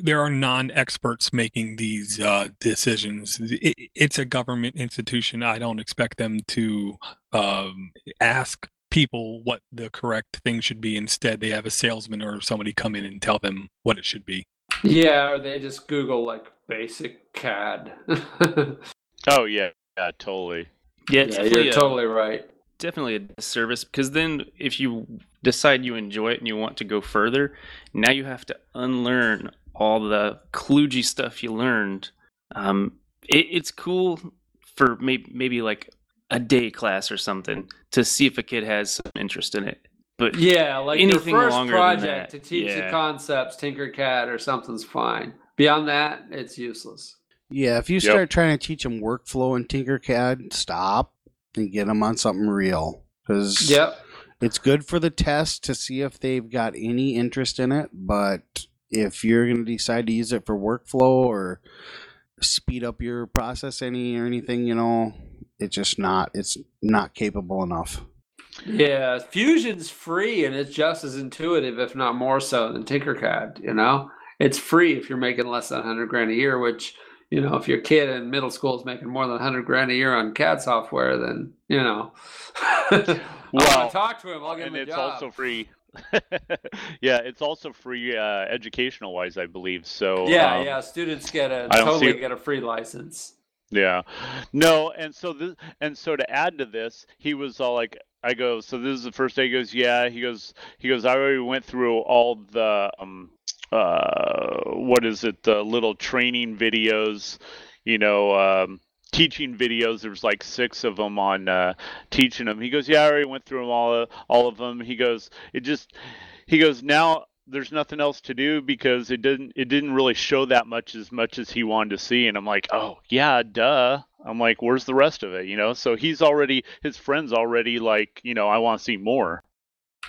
Speaker 1: there are non-experts making these uh, decisions. It, it's a government institution. I don't expect them to um, ask people what the correct thing should be. Instead, they have a salesman or somebody come in and tell them what it should be.
Speaker 4: Yeah, or they just Google like basic CAD.
Speaker 6: oh yeah, yeah, totally.
Speaker 4: Yeah, yeah you're totally right.
Speaker 8: Definitely a disservice because then if you decide you enjoy it and you want to go further, now you have to unlearn all the kludgy stuff you learned. Um, it, it's cool for maybe maybe like a day class or something to see if a kid has some interest in it. But
Speaker 4: yeah, like anything your first project to teach yeah. the concepts, Tinkercad or something's fine. Beyond that, it's useless.
Speaker 3: Yeah, if you start yep. trying to teach them workflow in Tinkercad, stop and get them on something real. Because
Speaker 4: yep.
Speaker 3: It's good for the test to see if they've got any interest in it, but if you're going to decide to use it for workflow or speed up your process any or anything, you know, it's just not it's not capable enough.
Speaker 4: Yeah, Fusion's free and it's just as intuitive, if not more so, than Tinkercad. You know, it's free if you're making less than 100 grand a year. Which, you know, if your kid in middle school is making more than 100 grand a year on CAD software, then you know, well, talk to him. I'll give him a
Speaker 6: it's
Speaker 4: job.
Speaker 6: also free yeah, it's also free uh, educational wise, I believe. So
Speaker 4: yeah, um, yeah, students get a totally see... get a free license.
Speaker 6: Yeah, no, and so this, and so to add to this, he was all like, I go, so this is the first day. He goes, yeah. He goes, he goes. I already went through all the um, uh, what is it? The little training videos, you know. Um, teaching videos. There was like six of them on uh, teaching them. He goes, "Yeah, I already went through them all, all of them." He goes, "It just," he goes, "Now there's nothing else to do because it didn't it didn't really show that much as much as he wanted to see." And I'm like, "Oh yeah, duh." I'm like, "Where's the rest of it?" You know. So he's already his friends already like, you know, I want to see more.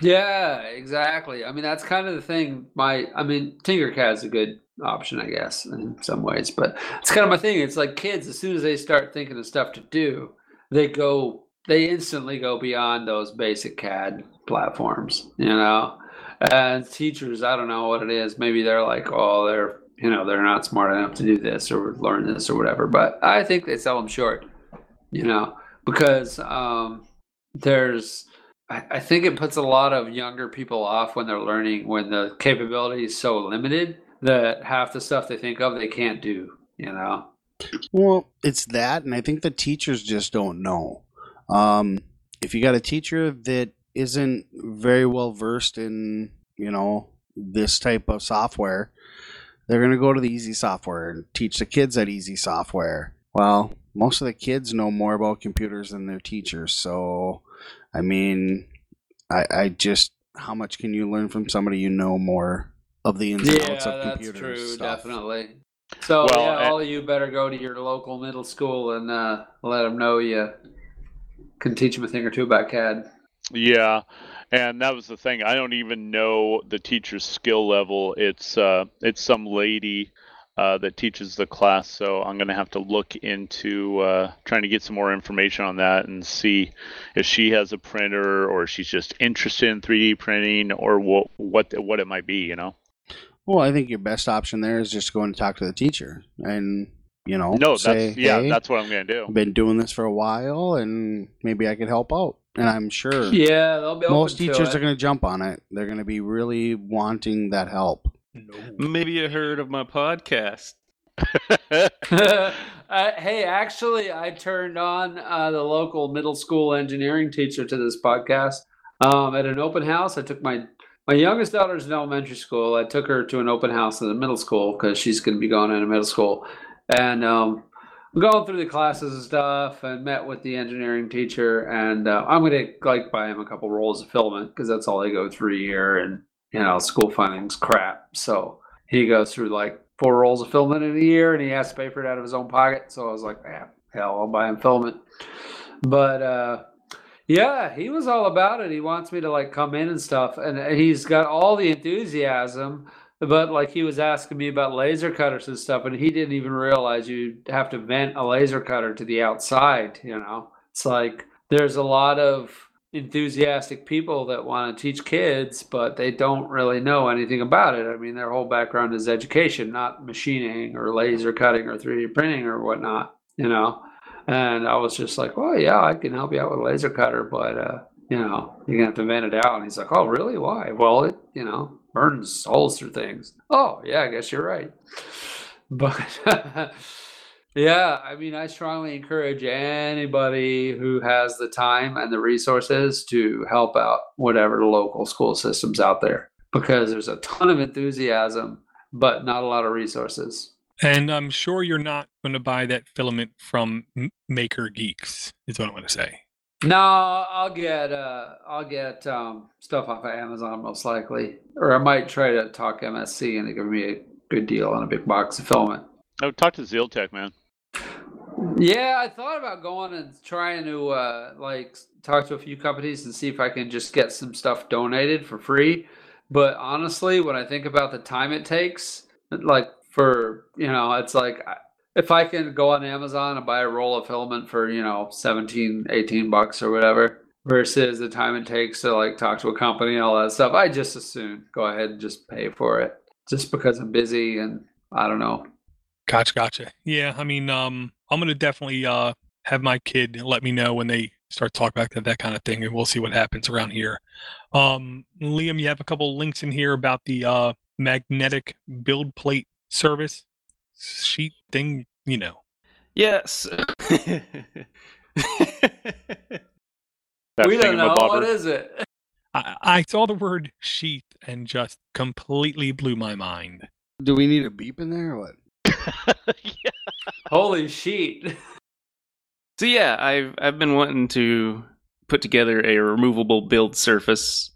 Speaker 4: Yeah, exactly. I mean, that's kind of the thing. My, I mean, Tinkercad's a good option, I guess, in some ways. But it's kind of my thing. It's like kids, as soon as they start thinking of stuff to do, they go, they instantly go beyond those basic CAD platforms, you know? And teachers, I don't know what it is. Maybe they're like, oh, they're, you know, they're not smart enough to do this or learn this or whatever. But I think they sell them short, you know, because um, there's, I think it puts a lot of younger people off when they're learning when the capability is so limited that half the stuff they think of they can't do, you know?
Speaker 3: Well, it's that, and I think the teachers just don't know. Um, if you got a teacher that isn't very well versed in, you know, this type of software, they're going to go to the easy software and teach the kids that easy software. Well, most of the kids know more about computers than their teachers. So, I mean, I, I just, how much can you learn from somebody you know more of the ins and
Speaker 4: Yeah,
Speaker 3: outs of computers?
Speaker 4: Yeah, that's
Speaker 3: computers?
Speaker 4: true,
Speaker 3: stuff?
Speaker 4: definitely. So
Speaker 6: Well,
Speaker 4: yeah,
Speaker 6: I-
Speaker 4: all of you better go to your local middle school and uh, let them know you can teach them a thing or two about CAD.
Speaker 6: Yeah, and that was the thing. I don't even know the teacher's skill level. It's uh, it's some lady uh, that teaches the class, so I'm gonna have to look into uh, trying to get some more information on that and see if she has a printer or she's just interested in 3D printing or what what what it might be. You know?
Speaker 3: Well, I think your best option there is just going to talk to the teacher and, you know,
Speaker 6: No,
Speaker 3: say,
Speaker 6: that's yeah,
Speaker 3: "Hey,
Speaker 6: that's what I'm gonna do.
Speaker 3: I've been doing this for a while and maybe I could help out. And I'm sure
Speaker 4: Yeah, they'll be
Speaker 3: most
Speaker 4: open to
Speaker 3: teachers are going to jump on it. They're going to be really wanting that help.
Speaker 8: Maybe you heard of my podcast.
Speaker 4: uh, hey, actually, I turned on uh, the local middle school engineering teacher to this podcast um, at an open house. I took my my youngest daughter's in elementary school. I took her to an open house in the middle school because she's going to be going into middle school, and um, going through the classes and stuff, and met with the engineering teacher. And uh, I'm going to like buy him a couple rolls of filament because that's all they go through a year, and you know, school funding's crap. So he goes through like four rolls of filament in a year and he has to pay for it out of his own pocket. So I was like, yeah, hell, I'll buy him filament. But uh, yeah, he was all about it. He wants me to like come in and stuff. And he's got all the enthusiasm. But like he was asking me about laser cutters and stuff, and he didn't even realize you'd have to vent a laser cutter to the outside. You know, it's like there's a lot of enthusiastic people that want to teach kids, but they don't really know anything about it. I mean, their whole background is education, not machining or laser cutting or 3D printing or whatnot, you know. And I was just like, well, yeah, I can help you out with a laser cutter, but, uh, you know, you're going to have to vent it out. And he's like, oh, really? Why? Well, it, you know, burns holes through things. Oh, yeah, I guess you're right. But. Yeah, I mean, I strongly encourage anybody who has the time and the resources to help out whatever the local school systems out there because there's a ton of enthusiasm, but not a lot of resources.
Speaker 1: And I'm sure you're not going to buy that filament from Maker Geeks. Is what I'm going to say.
Speaker 4: No, I'll get uh, I'll get um, stuff off of Amazon most likely, or I might try to talk MSC and they give me a good deal on a big box of filament.
Speaker 6: Oh, talk to Zealtech, man.
Speaker 4: Yeah, I thought about going and trying to uh, like talk to a few companies and see if I can just get some stuff donated for free. But honestly, when I think about the time it takes, like for you know, it's like if I can go on Amazon and buy a roll of filament for you know 17, 18 bucks or whatever, versus the time it takes to like talk to a company and all that stuff, I just as soon go ahead and just pay for it, just because I'm busy and I don't know.
Speaker 1: Gotcha, gotcha. Yeah, I mean, um, I'm gonna definitely uh have my kid let me know when they start talking about that, that kind of thing, and we'll see what happens around here. Um, Liam, you have a couple links in here about the uh magnetic build plate service sheet thing. You know,
Speaker 8: Yes.
Speaker 4: We don't know what is it.
Speaker 1: I, I saw the word sheath and just completely blew my mind.
Speaker 3: Do we need a beep in there or what?
Speaker 6: Yeah.
Speaker 4: Holy sheet.
Speaker 8: So yeah, I've I've been wanting to put together a removable build surface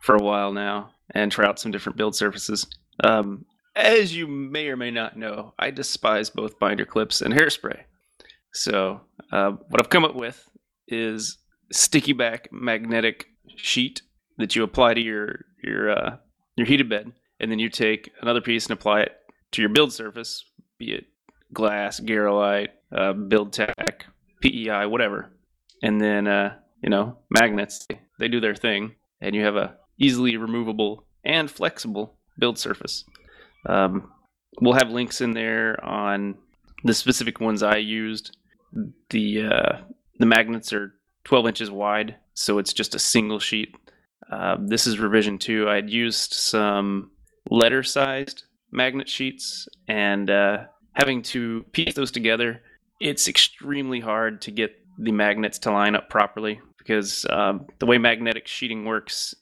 Speaker 8: for a while now and try out some different build surfaces. Um, as you may or may not know, I despise both binder clips and hairspray. So uh, what I've come up with is sticky back magnetic sheet that you apply to your your uh, your heated bed, and then you take another piece and apply it to your build surface, be it glass, Garolite, uh, BuildTak, PEI, whatever. And then, uh, you know, magnets, they, do their thing, and you have a easily removable and flexible build surface. Um, we'll have links in there on the specific ones I used. The uh, the magnets are 12 inches wide, so it's just a single sheet. Uh, this is revision two. I had used some letter sized magnet sheets and uh, having to piece those together it's extremely hard to get the magnets to line up properly because um, the way magnetic sheeting works,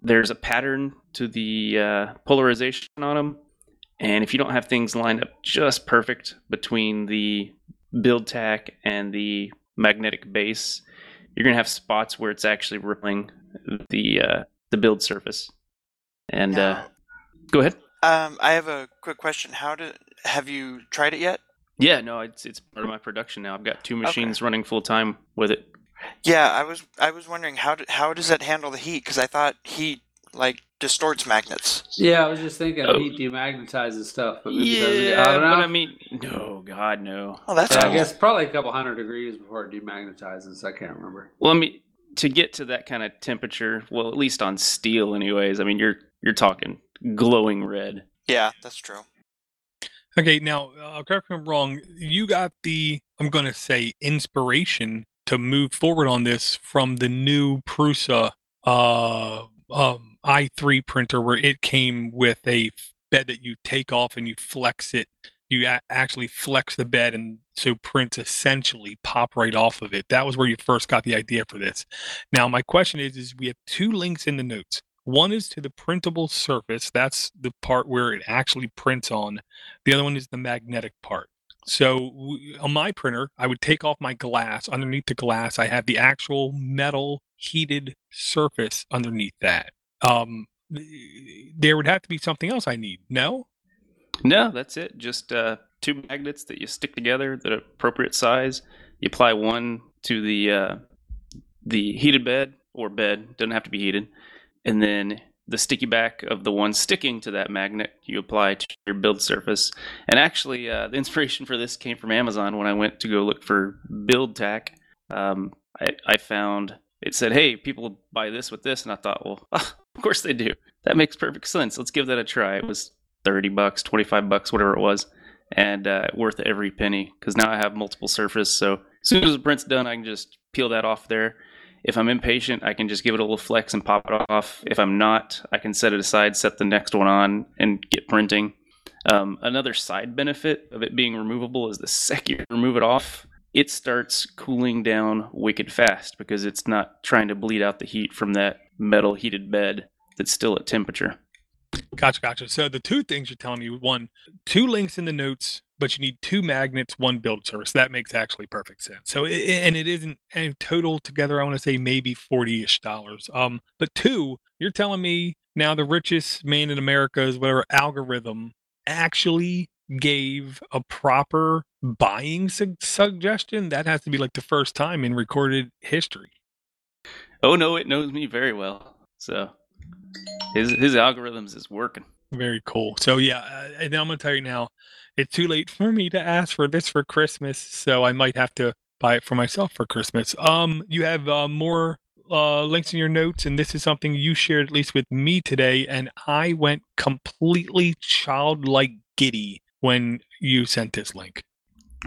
Speaker 8: there's a pattern to the uh, polarization on them, And if you don't have things lined up just perfect between the BuildTak and the magnetic base, you're gonna have spots where it's actually rippling the uh, the build surface. And uh, go ahead.
Speaker 2: Um, I have a quick question. How do have you tried it yet?
Speaker 8: Yeah, no, it's it's part of my production now. I've got two machines running full time with it.
Speaker 2: Yeah, I was I was wondering how do, how does it handle the heat? Because I thought heat like distorts magnets.
Speaker 4: Yeah, I was just thinking
Speaker 8: Oh.
Speaker 4: heat demagnetizes stuff, but maybe it
Speaker 8: Yeah.
Speaker 4: I don't know.
Speaker 8: but I mean, no, God, no.
Speaker 2: Oh, that's
Speaker 4: Yeah, I guess probably a couple hundred degrees before it demagnetizes. I can't remember.
Speaker 8: Well, I mean, to get to that kind of temperature, well, at least on steel, anyways. I mean, you're you're talking glowing red.
Speaker 2: Yeah, that's true.
Speaker 1: Okay, now, uh, correct me if I'm wrong. You got the, I'm going to say, inspiration to move forward on this from the new Prusa uh, um, i3 printer, where it came with a bed that you take off and you flex it. You a- actually flex the bed, and so prints essentially pop right off of it. That was where you first got the idea for this. Now, my question is: is we have two links in the notes. One is to the printable surface. That's the part where it actually prints on. The other one is the magnetic part. So on my printer, I would take off my glass. Underneath the glass, I have the actual metal heated surface underneath that. Um, there would have to be something else I need. No?
Speaker 8: No, that's it. Just uh, two magnets that you stick together, the appropriate size. You apply one to the uh, the heated bed or bed. Doesn't have to be heated. And then the sticky back of the one sticking to that magnet you apply to your build surface. And actually, uh, the inspiration for this came from Amazon when I went to go look for BuildTak. Um, I, I found it said, "Hey, people buy this with this," and I thought, "Well, of course they do. That makes perfect sense. Let's give that a try." It was thirty bucks, twenty five bucks, whatever it was, and uh, worth every penny because now I have multiple surface. So as soon as the print's done, I can just peel that off there. If I'm impatient, I can just give it a little flex and pop it off. If I'm not, I can set it aside, set the next one on, and get printing. Um, another side benefit of it being removable is the second you remove it off, it starts cooling down wicked fast because it's not trying to bleed out the heat from that metal heated bed that's still at temperature.
Speaker 1: Gotcha, gotcha. So the two things you're telling me: one, two links in the notes, but you need two magnets, one build service. That makes actually perfect sense. So, i- i- and it isn't and total together. I want to say maybe forty-ish dollars. Um, but two, you're telling me now the richest man in America's whatever algorithm actually gave a proper buying su- suggestion. That has to be like the first time in recorded history.
Speaker 8: Oh no, it knows me very well. So his his algorithms is working.
Speaker 1: Very cool. So yeah, uh, and I'm gonna tell you now, it's too late for me to ask for this for Christmas, so I might have to buy it for myself for Christmas. Um, you have uh, more uh, links in your notes, and this is something you shared at least with me today, and I went completely childlike giddy when you sent this link.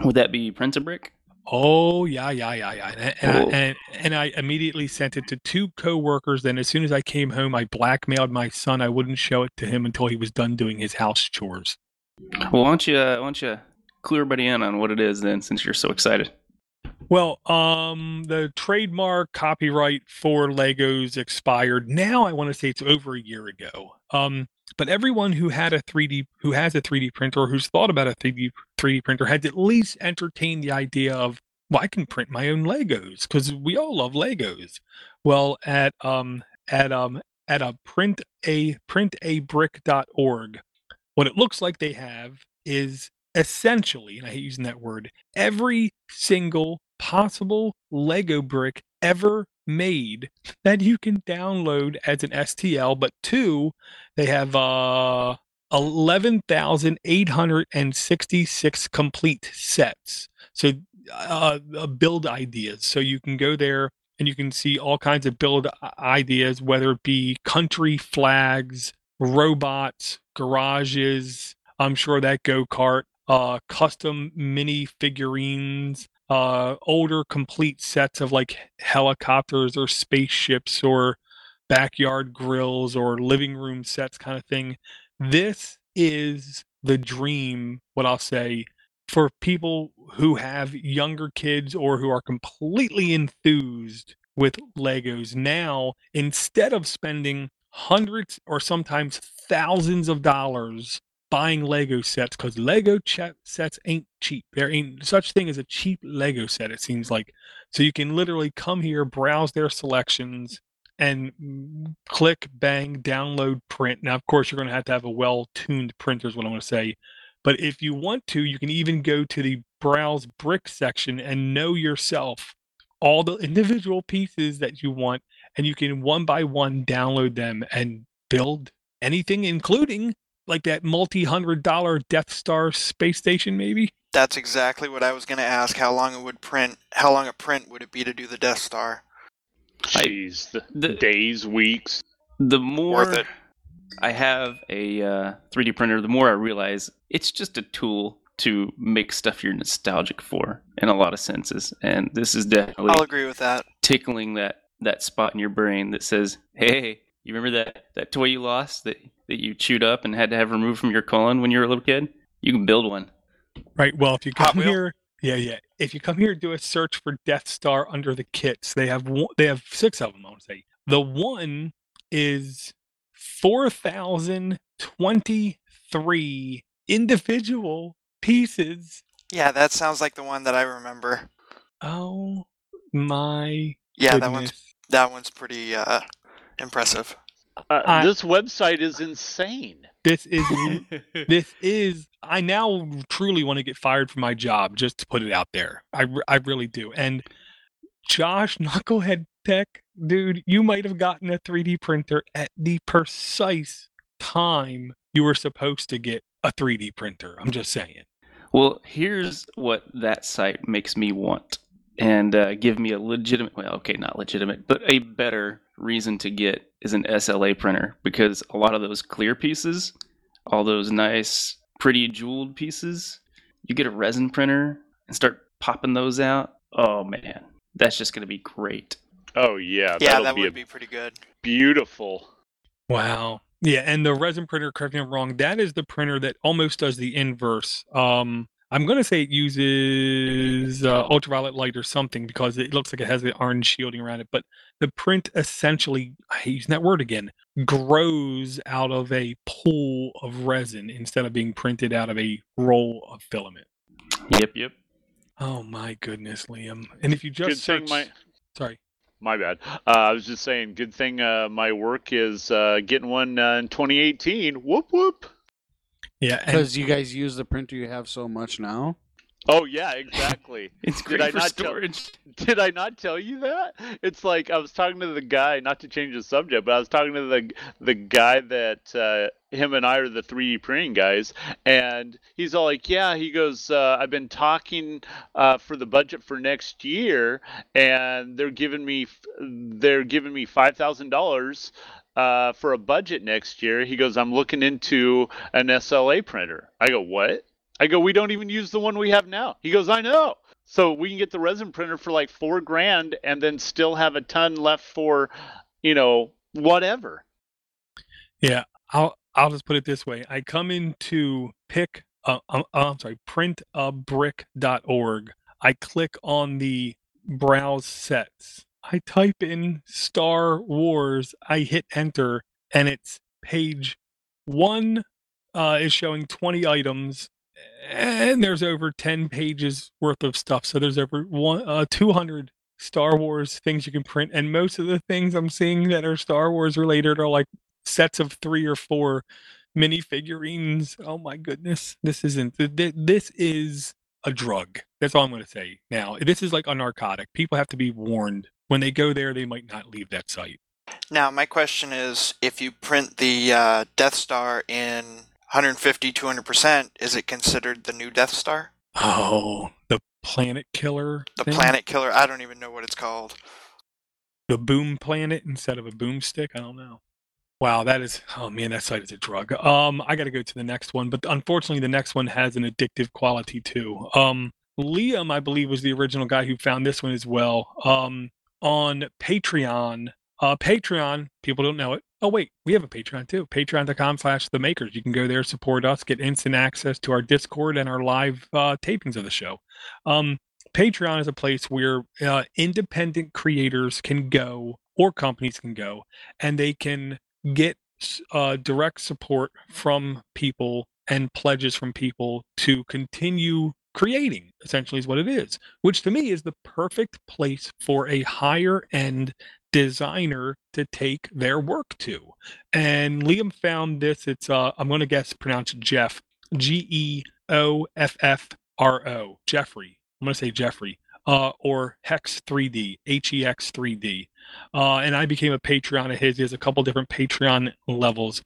Speaker 8: Would that be Printabrick?
Speaker 1: Oh yeah, yeah, yeah, yeah. And, and,
Speaker 8: Oh.
Speaker 1: I, and and I immediately sent it to two coworkers. Then as soon as I came home, I blackmailed my son. I wouldn't show it to him until he was done doing his house chores.
Speaker 8: Well, why don't you uh, why don't you clue everybody in on what it is then, since you're so excited?
Speaker 1: Well, um, the trademark copyright for Legos expired. Now I want to say it's over a year ago. Um, but everyone who had a 3D, who has a 3D printer, or who's thought about a 3D 3D printer, has at least entertained the idea of, well, I can print my own Legos because we all love Legos. Well, at um at um at a print a printabrick.org, what it looks like they have is essentially, and I hate using that word, every single possible Lego brick ever made that you can download as an STL. But two, they have uh 11,866 complete sets. So uh, uh, build ideas. So you can go there and you can see all kinds of build ideas, whether it be country flags, robots, garages. I'm sure that go kart, uh, custom mini figurines, uh, older complete sets of like helicopters or spaceships or backyard grills or living room sets kind of thing. This is the dream, what I'll say, for people who have younger kids or who are completely enthused with Legos. Now, instead of spending hundreds or sometimes thousands of dollars buying Lego sets because Lego ch- sets ain't cheap. There ain't such thing as a cheap Lego set. It seems like so you can literally come here, browse their selections, and click, bang, download, print. Now, of course, you're going to have to have a well-tuned printer. Is what I'm going to say. But if you want to, you can even go to the browse brick section and know yourself all the individual pieces that you want, and you can one by one download them and build anything, including like that multi-hundred dollar Death Star space station, maybe.
Speaker 2: That's exactly what I was going to ask. How long it would print? How long a print would it be to do the Death Star?
Speaker 8: I-
Speaker 6: Jeez, the,
Speaker 8: the-
Speaker 6: days, weeks.
Speaker 8: The more
Speaker 2: Worth it.
Speaker 8: I have a uh, 3D printer, the more I realize it's just a tool to make stuff you're nostalgic for in a lot of senses. And this is definitely
Speaker 2: I'll agree with that.
Speaker 8: tickling that that spot in your brain that says, "Hey, you remember that that toy you lost that that you chewed up and had to have removed from your colon when you were a little kid? You can build one."
Speaker 1: Right. Well, if you
Speaker 2: Hot
Speaker 1: come
Speaker 2: Wheel?
Speaker 1: here, yeah, yeah. If you come here, do a search for Death Star under the kits. They have one, they have six of them. I want to say the one is four thousand twenty-three individual pieces.
Speaker 2: Yeah, that sounds like the one that I remember.
Speaker 1: Oh my
Speaker 2: Yeah, that one's that one's pretty uh, impressive.
Speaker 6: Uh,
Speaker 1: I-
Speaker 6: this website is insane.
Speaker 1: This is this is i now truly want to get fired from my job just to put it out there. I, I really do. And josh knucklehead tech dude you might have gotten a 3d printer at the precise time you were supposed to get a 3d printer. I'm just saying.
Speaker 8: Well, here's what that site makes me want and uh, give me a legitimate, well, okay, not legitimate, but a better reason to get is an SLA printer because a lot of those clear pieces, all those nice, pretty jeweled pieces, you get a resin printer and start popping those out. Oh man, that's just going to be great.
Speaker 6: Oh yeah,
Speaker 2: yeah,
Speaker 6: that'll be
Speaker 2: would be pretty good.
Speaker 6: beautiful.
Speaker 1: wow yeah and the resin printer correct me if I'm wrong that is the printer that almost does the inverse um i'm going to say it uses uh, ultraviolet light or something because it looks like it has the orange shielding around it but the print essentially i hate using that word again grows out of a pool of resin instead of being printed out of a roll of filament
Speaker 8: Yep, yep.
Speaker 1: oh my goodness liam and if you just
Speaker 6: good
Speaker 1: search,
Speaker 6: my...
Speaker 1: sorry
Speaker 6: my bad. Uh, I was just saying, good thing uh, my work is uh, getting one uh, in 2018. Whoop whoop.
Speaker 1: Yeah
Speaker 3: Because you guys use the printer you have so much now.
Speaker 6: Oh yeah, exactly.
Speaker 8: It's
Speaker 6: Did
Speaker 8: great
Speaker 6: I
Speaker 8: for
Speaker 6: not tell-
Speaker 8: storage.
Speaker 6: Did I not tell you that? It's like I was talking to the guy, not to change the subject, but I was talking to the the guy that uh, him and I are the 3D printing guys, and he's all like, "Yeah," he goes, uh, "I've been talking uh, for the budget for next year, and they're giving me they're giving me five thousand dollars." Uh, for a budget next year, he goes, I'm looking into an SLA printer. I go, what? I go, we don't even use the one we have now. He goes, I know. So we can get the resin printer for like four grand and then still have a ton left for, you know, whatever.
Speaker 1: Yeah, I'll I'll just put it this way. I come into pick uh, uh, I'm sorry, printabrick.org. I click on the browse sets. I type in Star Wars, I hit enter and it's page 1 uh, is showing 20 items and there's over 10 pages worth of stuff. So there's over one uh, 200 Star Wars things you can print and most of the things I'm seeing that are Star Wars related are like sets of three or four mini figurines. Oh my goodness, this isn't. th- th- This is a drug. That's all I'm going to say. Now, this is like a narcotic. People have to be warned when they go there. They might not leave that site.
Speaker 2: Now, my question is, if you print the uh, Death Star in 150, 200%, is it considered the new Death Star?
Speaker 1: Oh, the planet killer.
Speaker 2: The
Speaker 1: thing?
Speaker 2: Planet Killer? I don't even know what it's called.
Speaker 1: the boom planet instead of a boomstick. I don't know. Wow, that is oh man, that site is a drug. Um, I got to go to the next one, but unfortunately, the next one has an addictive quality too. Um, Liam, I believe, was the original guy who found this one as well. Um, on Patreon, uh, Patreon, people don't know it. Oh wait, we have a Patreon too. Patreon.com/slash The Makers. You can go there, support us, get instant access to our Discord and our live uh, tapings of the show. Um, Patreon is a place where uh, independent creators can go or companies can go and they can get uh, direct support from people and pledges from people to continue creating essentially is what it is which to me is the perfect place for a higher end designer to take their work to. And liam found this it's uh i'm going to guess pronounce jeff g-e-o-f-f-r-o jeffrey i'm going to say jeffrey uh, or hex 3d hex 3d uh, and i became a patreon of his he has a couple different patreon levels.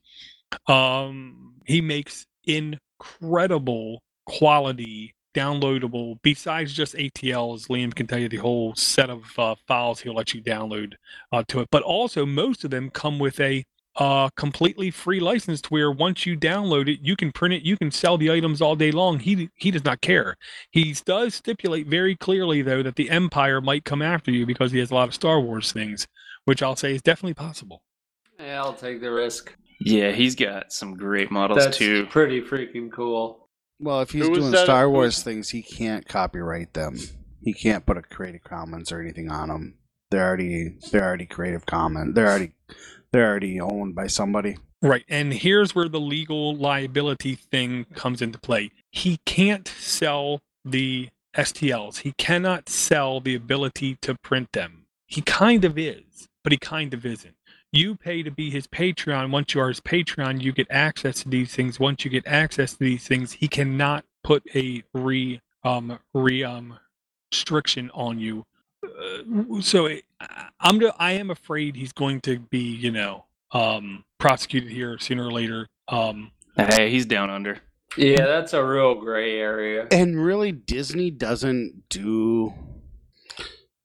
Speaker 1: Um, he makes incredible quality downloadable besides just atls liam can tell you the whole set of uh, files he'll let you download uh, to it but also most of them come with a uh, completely free license to where once you download it you can print it you can sell the items all day long he he does not care he does stipulate very clearly though that the empire might come after you because he has a lot of star wars things which i'll say is definitely possible
Speaker 4: Yeah, I'll take the risk.
Speaker 8: Yeah, he's got some great models
Speaker 4: That's
Speaker 8: too.
Speaker 4: pretty freaking cool.
Speaker 3: Well, if he's
Speaker 6: Who was
Speaker 3: doing
Speaker 6: that-
Speaker 3: Star
Speaker 6: who
Speaker 3: Wars things, he can't copyright them. He can't put a Creative Commons or anything on them. They're already they're already Creative Commons. They're already they're already owned by somebody.
Speaker 1: Right. And here's where the legal liability thing comes into play. He can't sell the STLs. He cannot sell the ability to print them. He kind of is, but he kind of isn't. You pay to be his Patreon. Once you are his Patreon, you get access to these things. Once you get access to these things, he cannot put a re um re um restriction on you. Uh, so it, I- I'm go- I am afraid he's going to be you know um prosecuted here sooner or later. Um,
Speaker 8: Hey, he's down under.
Speaker 4: Yeah, that's a real gray area.
Speaker 3: And really, Disney doesn't do.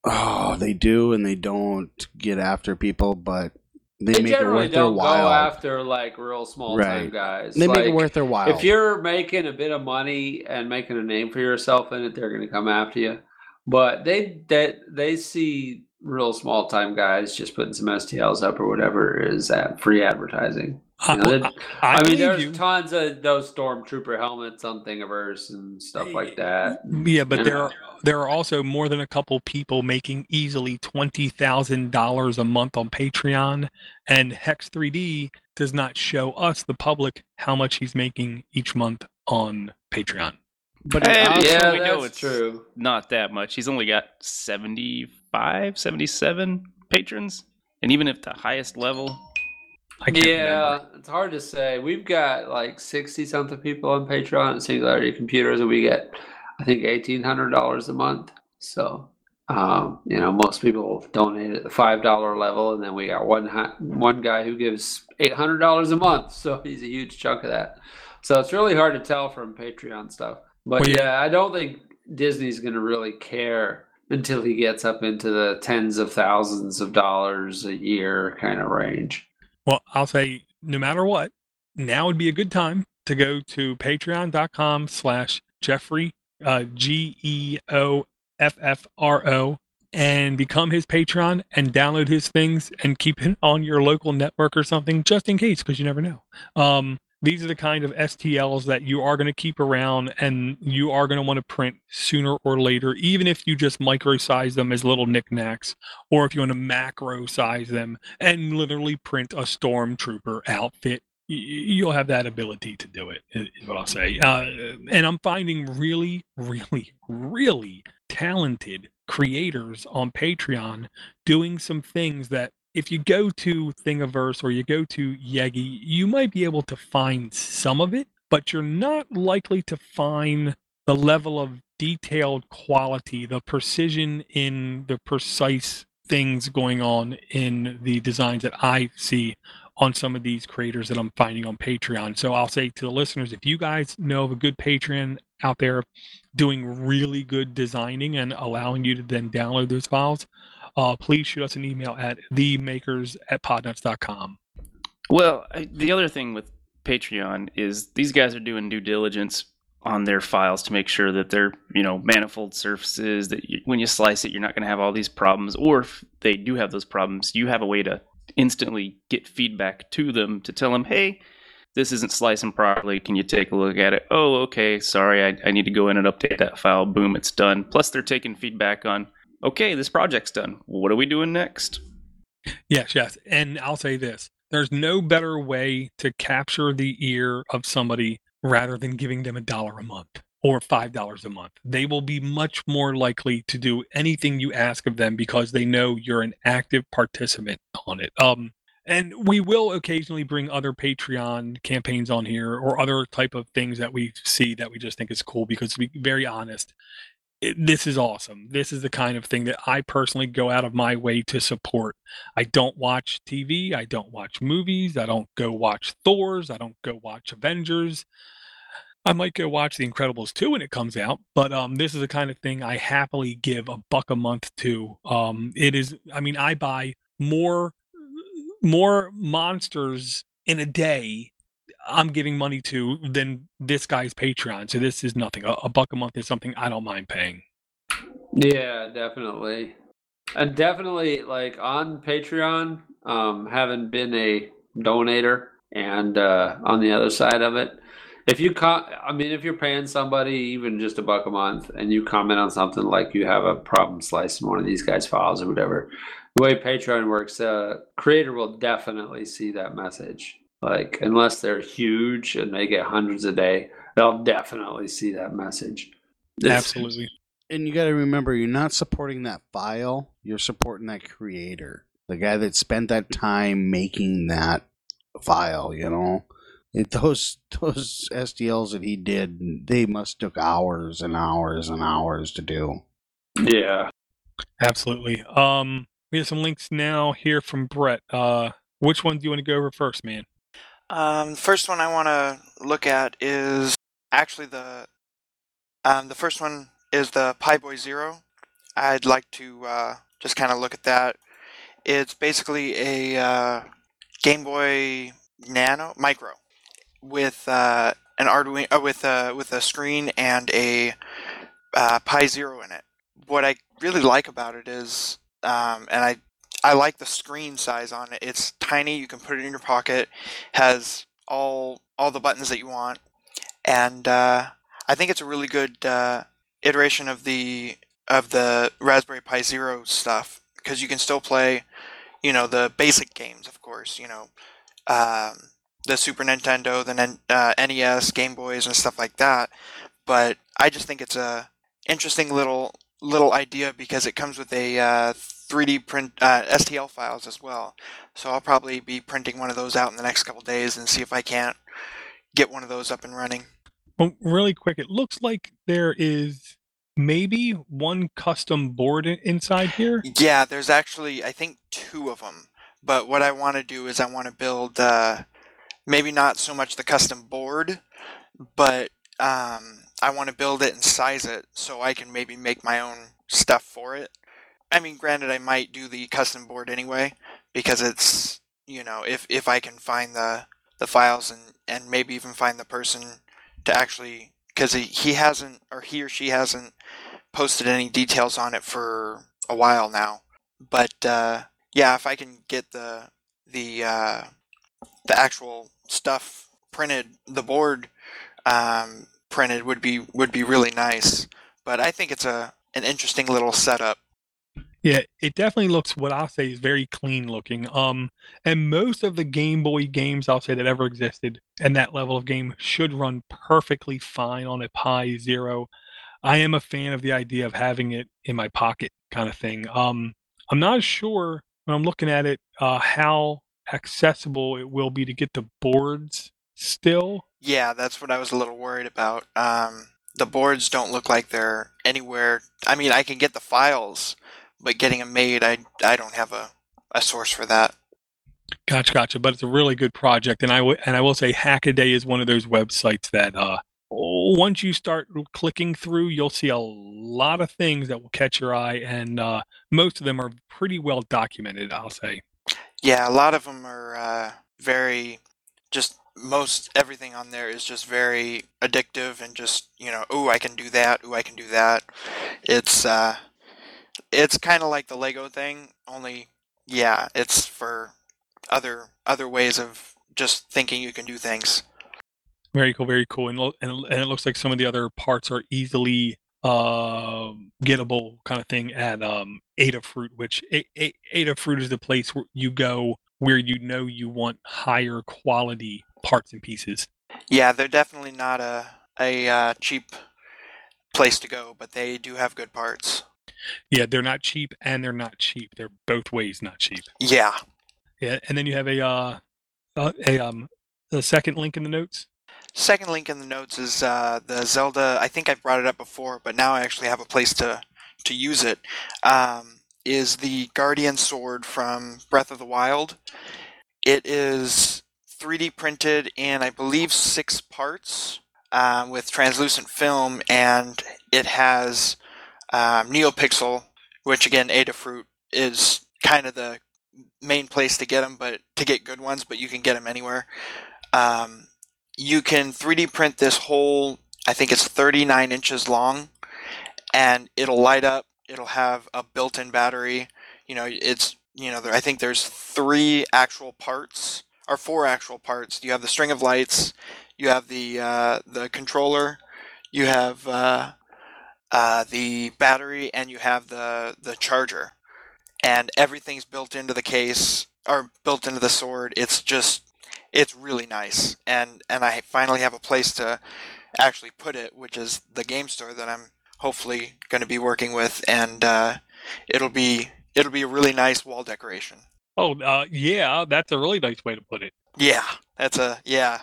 Speaker 3: Oh, they do, and they don't get after people, but they,
Speaker 4: They
Speaker 3: make it
Speaker 4: generally
Speaker 3: worth their
Speaker 4: don't go
Speaker 3: while.
Speaker 4: after like real small time
Speaker 3: Right.
Speaker 4: guys.
Speaker 3: they make it worth their while.
Speaker 4: If you're making a bit of money and making a name for yourself in it, they're going to come after you. But they they they see real small time guys just putting some STLs up or whatever is at free advertising.
Speaker 1: I,
Speaker 4: You know, they-
Speaker 1: I, I
Speaker 4: I, mean, there's
Speaker 1: you.
Speaker 4: tons of those stormtrooper helmets on Thingiverse and stuff like that.
Speaker 1: Yeah, but
Speaker 4: You
Speaker 1: there are there are also more than a couple people making easily twenty thousand dollars a month on Patreon, and Hex 3D does not show us the public how much he's making each month on Patreon.
Speaker 3: but
Speaker 8: Hey,
Speaker 3: also,
Speaker 4: yeah,
Speaker 8: we know it's
Speaker 4: true.
Speaker 8: Not that much. He's only got 75, 77 patrons. And even if the highest level,
Speaker 1: I can't
Speaker 4: Yeah,
Speaker 1: remember.
Speaker 4: it's hard to say. We've got like sixty something people on Patreon at Singularity Computers, and we get, I think, eighteen hundred dollars a month. So, um, you know, most people donate at the five dollar level, and then we got one one guy who gives eight hundred dollars a month. So he's a huge chunk of that. So it's really hard to tell from Patreon stuff. But
Speaker 1: Well, yeah.
Speaker 4: yeah, I don't think Disney's going to really care until he gets up into the tens of thousands of dollars a year kind of range.
Speaker 1: Well, I'll say no matter what, now would be a good time to go to patreon.com slash Jeffrey uh, G E O F F R O and become his patron and download his things and keep it on your local network or something just in case because you never know. Um, these are the kind of STLs that you are going to keep around and you are going to want to print sooner or later, even if you just micro size them as little knickknacks, or if you want to macro size them and literally print a stormtrooper outfit. You'll have that ability to do it, is what I'll say. Uh, and I'm finding really, really, really talented creators on Patreon doing some things that if you go to Thingiverse or you go to Yeggi, you might be able to find some of it, but you're not likely to find the level of detailed quality, the precision in the precise things going on in the designs that I see on some of these creators that I'm finding on Patreon. So I'll say to the listeners, if you guys know of a good Patreon out there doing really good designing and allowing you to then download those files, uh, please shoot us an email at themakers at podnuts.com.
Speaker 8: Well, I, the other thing with Patreon is these guys are doing due diligence on their files to make sure that they're, you know, manifold surfaces that you, when you slice it, you're not going to have all these problems. Or if they do have those problems, you have a way to instantly get feedback to them to tell them, hey, this isn't slicing properly. Can you take a look at it? Oh, okay. Sorry, I, I need to go in and update that file. Boom, it's done. Plus, they're taking feedback on, okay, this project's done. What are we doing next?
Speaker 1: Yes, yes. And I'll say this there's no better way to capture the ear of somebody rather than giving them a dollar a month or five dollars a month. They will be much more likely to do anything you ask of them because they know you're an active participant on it. Um, and we will occasionally bring other Patreon campaigns on here or other type of things that we see that we just think is cool because to be very honest, this is awesome. This is the kind of thing that I personally go out of my way to support. I don't watch TV. I don't watch movies. I don't go watch Thor's. I don't go watch Avengers. I might go watch The Incredibles 2 when it comes out, but um, this is the kind of thing I happily give a buck a month to. Um, it is, I mean, I buy more more monsters in a day I'm giving money to than this guy's Patreon. So this is nothing. A, a, buck a month is something I don't mind paying.
Speaker 4: Yeah, definitely. And definitely like on Patreon, um, having been a donator and uh, on the other side of it, if you com- I mean, if you're paying somebody even just a buck a month and you comment on something like you have a problem slicing one of these guys' files or whatever, the way Patreon works, uh, creator will definitely see that message. Like, unless they're huge and they get hundreds a day, they'll definitely see that message.
Speaker 1: It's, Absolutely.
Speaker 3: And you got to remember, you're not supporting that file, you're supporting that creator, the guy that spent that time making that file, you know? It, those those STLs that he did, they must took hours and hours and hours to do.
Speaker 4: Yeah,
Speaker 1: absolutely. Um, we have some links now here from Brett. Uh, which one do you want to go over first, man?
Speaker 2: Um, the first one I want to look at is actually the um, the first one is the Pi-Boy Zero. I'd like to uh, just kind of look at that. It's basically a uh, Game Boy Nano Micro with uh, an Arduino uh, with a with a screen and a uh, Pi Zero in it. What I really like about it is um, and I I like the screen size on it. It's tiny. You can put it in your pocket. Has all all the buttons that you want, and uh, I think it's a really good uh, iteration of the of the Raspberry Pi Zero stuff because you can still play, you know, the basic games, of course. You know, um, the Super Nintendo, the uh, NES, Game Boys, and stuff like that. But I just think it's a interesting little little idea because it comes with a uh, 3D print uh, STL files as well. So I'll probably be printing one of those out in the next couple days and see if I can't get one of those up and running.
Speaker 1: Well, really quick, it looks like there is maybe one custom board inside here.
Speaker 2: Yeah, there's actually I think two of them. But what I want to do is I want to build uh, maybe not so much the custom board, but um, I want to build it and size it so I can maybe make my own stuff for it. I mean, granted, I might do the custom board anyway because it's you know if if I can find the the files and and maybe even find the person to actually because he, he hasn't or he or she hasn't posted any details on it for a while now. But uh, yeah, if I can get the the uh, the actual stuff printed, the board um, printed would be would be really nice. But I think it's a an interesting little setup.
Speaker 1: Yeah, it definitely looks what I'll say is very clean looking. Um, and most of the Game Boy games I'll say that ever existed and that level of game should run perfectly fine on a Pi Zero. I am a fan of the idea of having it in my pocket kind of thing. Um, I'm not sure when I'm looking at it uh, how accessible it will be to get the boards still.
Speaker 2: Yeah, that's what I was a little worried about. Um, the boards don't look like they're anywhere. I mean, I can get the files, but getting them made, I I don't have a, a source for that.
Speaker 1: Gotcha, gotcha. But it's a really good project, and I w- and I will say, Hackaday is one of those websites that uh, once you start clicking through, you'll see a lot of things that will catch your eye, and uh, most of them are pretty well documented. I'll say.
Speaker 2: Yeah, a lot of them are uh, very just most everything on there is just very addictive and just you know oh I can do that oh I can do that. It's uh, it's kind of like the Lego thing, only yeah, it's for other other ways of just thinking you can do things.
Speaker 1: Very cool, very cool, and and, and it looks like some of the other parts are easily uh, gettable kind of thing at um, Adafruit, which a- a- Adafruit is the place where you go where you know you want higher quality parts and pieces.
Speaker 2: Yeah, they're definitely not a a uh, cheap place to go, but they do have good parts.
Speaker 1: Yeah, they're not cheap and they're not cheap. They're both ways not cheap.
Speaker 2: Yeah.
Speaker 1: Yeah, and then you have a uh, uh a um the second link in the notes.
Speaker 2: Second link in the notes is uh, the Zelda. I think I brought it up before, but now I actually have a place to to use it. Um, is the Guardian Sword from Breath of the Wild? It is 3D printed in, I believe, six parts um, with translucent film, and it has um, NeoPixel, which again, Adafruit is kind of the main place to get them, but to get good ones, but you can get them anywhere. Um, you can 3D print this whole, I think it's 39 inches long, and it'll light up. It'll have a built-in battery. You know, it's you know, there, I think there's three actual parts or four actual parts. You have the string of lights, you have the uh, the controller, you have uh, uh, the battery, and you have the the charger, and everything's built into the case or built into the sword. It's just it's really nice, and and I finally have a place to actually put it, which is the game store that I'm hopefully going to be working with, and uh, it'll be it'll be a really nice wall decoration.
Speaker 1: Oh, uh, yeah, that's a really nice way to put it.
Speaker 2: Yeah, that's a yeah.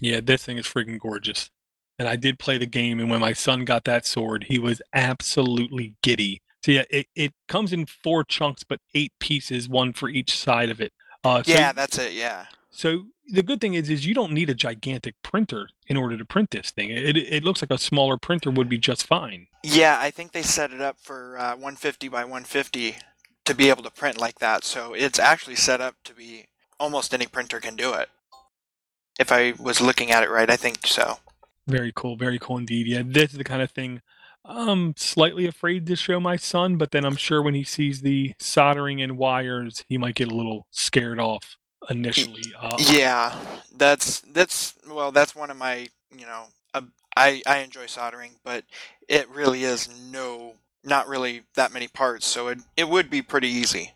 Speaker 1: Yeah, this thing is freaking gorgeous. And I did play the game, and when my son got that sword, he was absolutely giddy. So yeah, it, it comes in four chunks, but eight pieces, one for each side of it. Uh, so,
Speaker 2: yeah, that's it. Yeah.
Speaker 1: So the good thing is, is you don't need a gigantic printer in order to print this thing. It it looks like a smaller printer would be just fine.
Speaker 2: Yeah, I think they set it up for uh, 150 by 150 to be able to print like that. So it's actually set up to be almost any printer can do it. If I was looking at it right, I think so.
Speaker 1: Very cool, very cool indeed. Yeah, this is the kind of thing I'm slightly afraid to show my son, but then I'm sure when he sees the soldering and wires, he might get a little scared off initially. Uh,
Speaker 2: yeah, that's that's well, that's one of my you know, uh, I I enjoy soldering, but it really is no, not really that many parts, so it it would be pretty easy.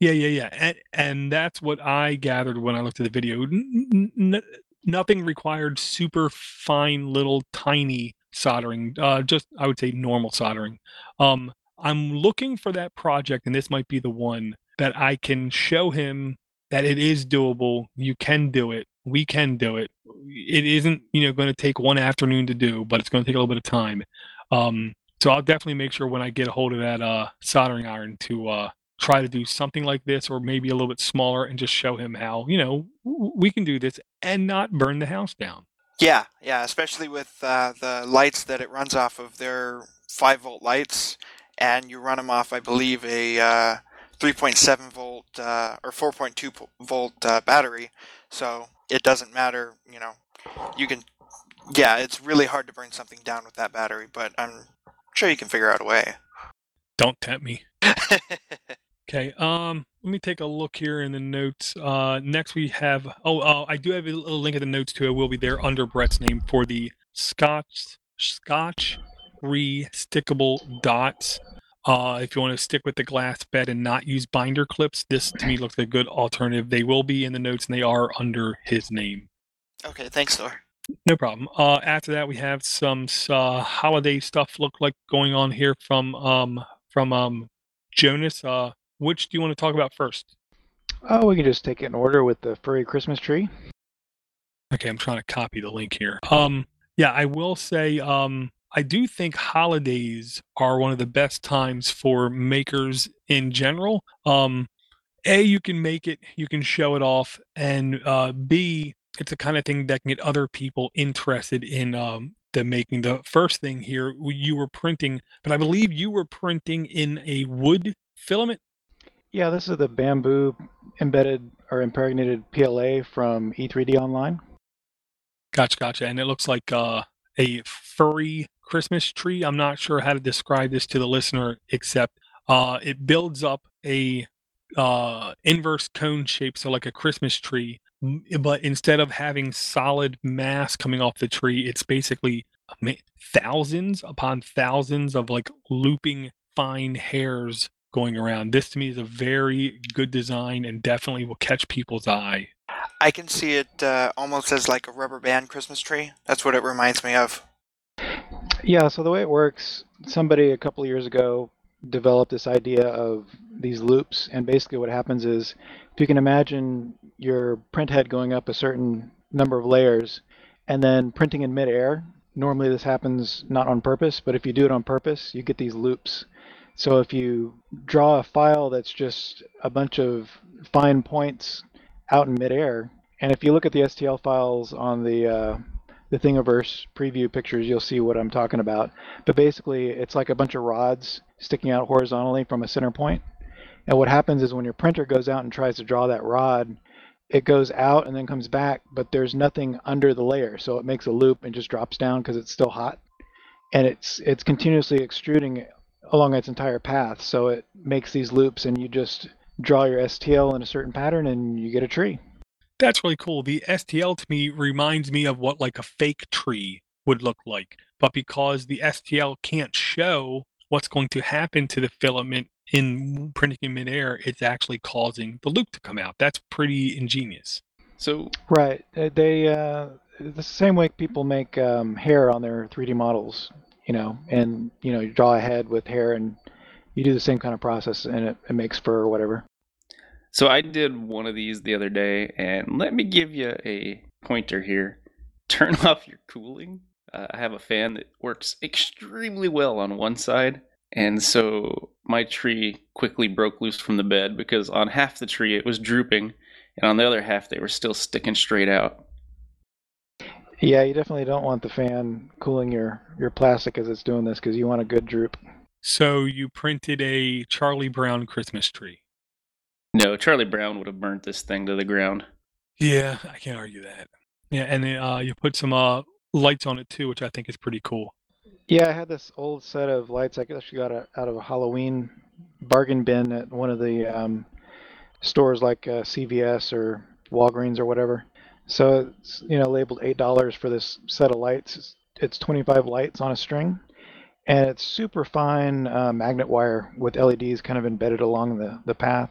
Speaker 1: Yeah, yeah, yeah, and and that's what I gathered when I looked at the video. N- n- nothing required super fine little tiny soldering. Uh, just I would say normal soldering. Um, I'm looking for that project, and this might be the one that I can show him that it is doable. You can do it. We can do it. It isn't, you know, going to take one afternoon to do, but it's going to take a little bit of time. Um, so I'll definitely make sure when I get a hold of that uh, soldering iron to uh, try to do something like this, or maybe a little bit smaller, and just show him how, you know, we can do this and not burn the house down.
Speaker 2: Yeah, yeah, especially with uh, the lights that it runs off of. They're five volt lights, and you run them off, I believe, a uh, 3.7 volt uh, or 4.2 volt uh, battery. So it doesn't matter, you know. You can, yeah, it's really hard to burn something down with that battery, but I'm sure you can figure out a way.
Speaker 1: Don't tempt me. Okay. Um, let me take a look here in the notes. Uh, next we have. Oh, uh, I do have a, a link in the notes too. It will be there under Brett's name for the Scotch Scotch re-stickable dots. Uh, if you want to stick with the glass bed and not use binder clips, this to me looks like a good alternative. They will be in the notes and they are under his name.
Speaker 2: okay, thanks, Thor.
Speaker 1: No problem. Uh, after that, we have some uh, holiday stuff look like going on here from um, from um, Jonas. Uh, which do you want to talk about first?
Speaker 5: Oh, we can just take it in order with the furry Christmas tree.
Speaker 1: Okay, I'm trying to copy the link here. Um, yeah, I will say, um, I do think holidays are one of the best times for makers in general. Um, a, you can make it, you can show it off, and uh, B, it's the kind of thing that can get other people interested in um, the making. The first thing here, you were printing, but I believe you were printing in a wood filament.
Speaker 5: Yeah, this is the bamboo embedded or impregnated PLA from E3D Online.
Speaker 1: Gotcha, gotcha. And it looks like uh, a furry Christmas tree. I'm not sure how to describe this to the listener, except uh, it builds up a uh, inverse cone shape, so like a Christmas tree. But instead of having solid mass coming off the tree, it's basically thousands upon thousands of like looping fine hairs going around. This to me is a very good design and definitely will catch people's eye.
Speaker 2: I can see it uh, almost as like a rubber band Christmas tree. That's what it reminds me of.
Speaker 5: Yeah, so the way it works, somebody a couple of years ago developed this idea of these loops, and basically what happens is if you can imagine your print head going up a certain number of layers and then printing in midair, normally this happens not on purpose, but if you do it on purpose, you get these loops. So if you draw a file that's just a bunch of fine points out in midair, and if you look at the STL files on the uh, the Thingiverse preview pictures, you'll see what I'm talking about. But basically, it's like a bunch of rods sticking out horizontally from a center point. And what happens is when your printer goes out and tries to draw that rod, it goes out and then comes back, but there's nothing under the layer, so it makes a loop and just drops down because it's still hot, and it's it's continuously extruding along its entire path, so it makes these loops, and you just draw your STL in a certain pattern, and you get a tree.
Speaker 1: That's really cool. The STL to me reminds me of what like a fake tree would look like. But because the STL can't show what's going to happen to the filament in printing in midair, it's actually causing the loop to come out. That's pretty ingenious.
Speaker 8: So
Speaker 5: Right. Uh, They uh, the same way people make um, hair on their 3D models, you know, and you know you draw a head with hair, and you do the same kind of process, and it, it makes fur or whatever.
Speaker 8: So I did one of these the other day, and let me give you a pointer here. Turn off your cooling. Uh, I have a fan that works extremely well on one side, and so my tree quickly broke loose from the bed because on half the tree it was drooping, and on the other half they were still sticking straight out.
Speaker 5: Yeah, you definitely don't want the fan cooling your your plastic as it's doing this because you want a good droop.
Speaker 1: So you printed a Charlie Brown Christmas tree.
Speaker 8: No, Charlie Brown would have burnt this thing to the ground.
Speaker 1: Yeah, I can't argue that. Yeah, and then uh, you put some uh, lights on it too, which I think is pretty cool.
Speaker 5: Yeah, I had this old set of lights I actually got out of a Halloween bargain bin at one of the um, stores like uh, CVS or Walgreens or whatever. So it's you know labeled eight dollars for this set of lights. It's, it's 25 lights on a string, and it's super fine uh, magnet wire with LEDs kind of embedded along the the path,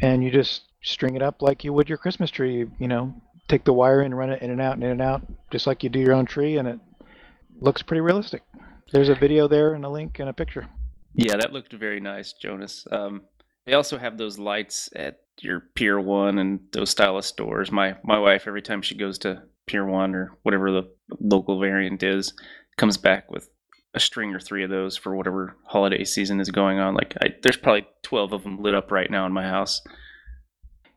Speaker 5: and you just string it up like you would your Christmas tree. You know, take the wire in, run it in and out and in and out, just like you do your own tree, and it looks pretty realistic. There's a video there and a link and a picture.
Speaker 8: Yeah, that looked very nice, Jonas. Um, they also have those lights at your Pier One and those style of stores. My my wife, every time she goes to Pier One or whatever the local variant is, comes back with a string or three of those for whatever holiday season is going on. Like, I, there's probably twelve of them lit up right now in my house.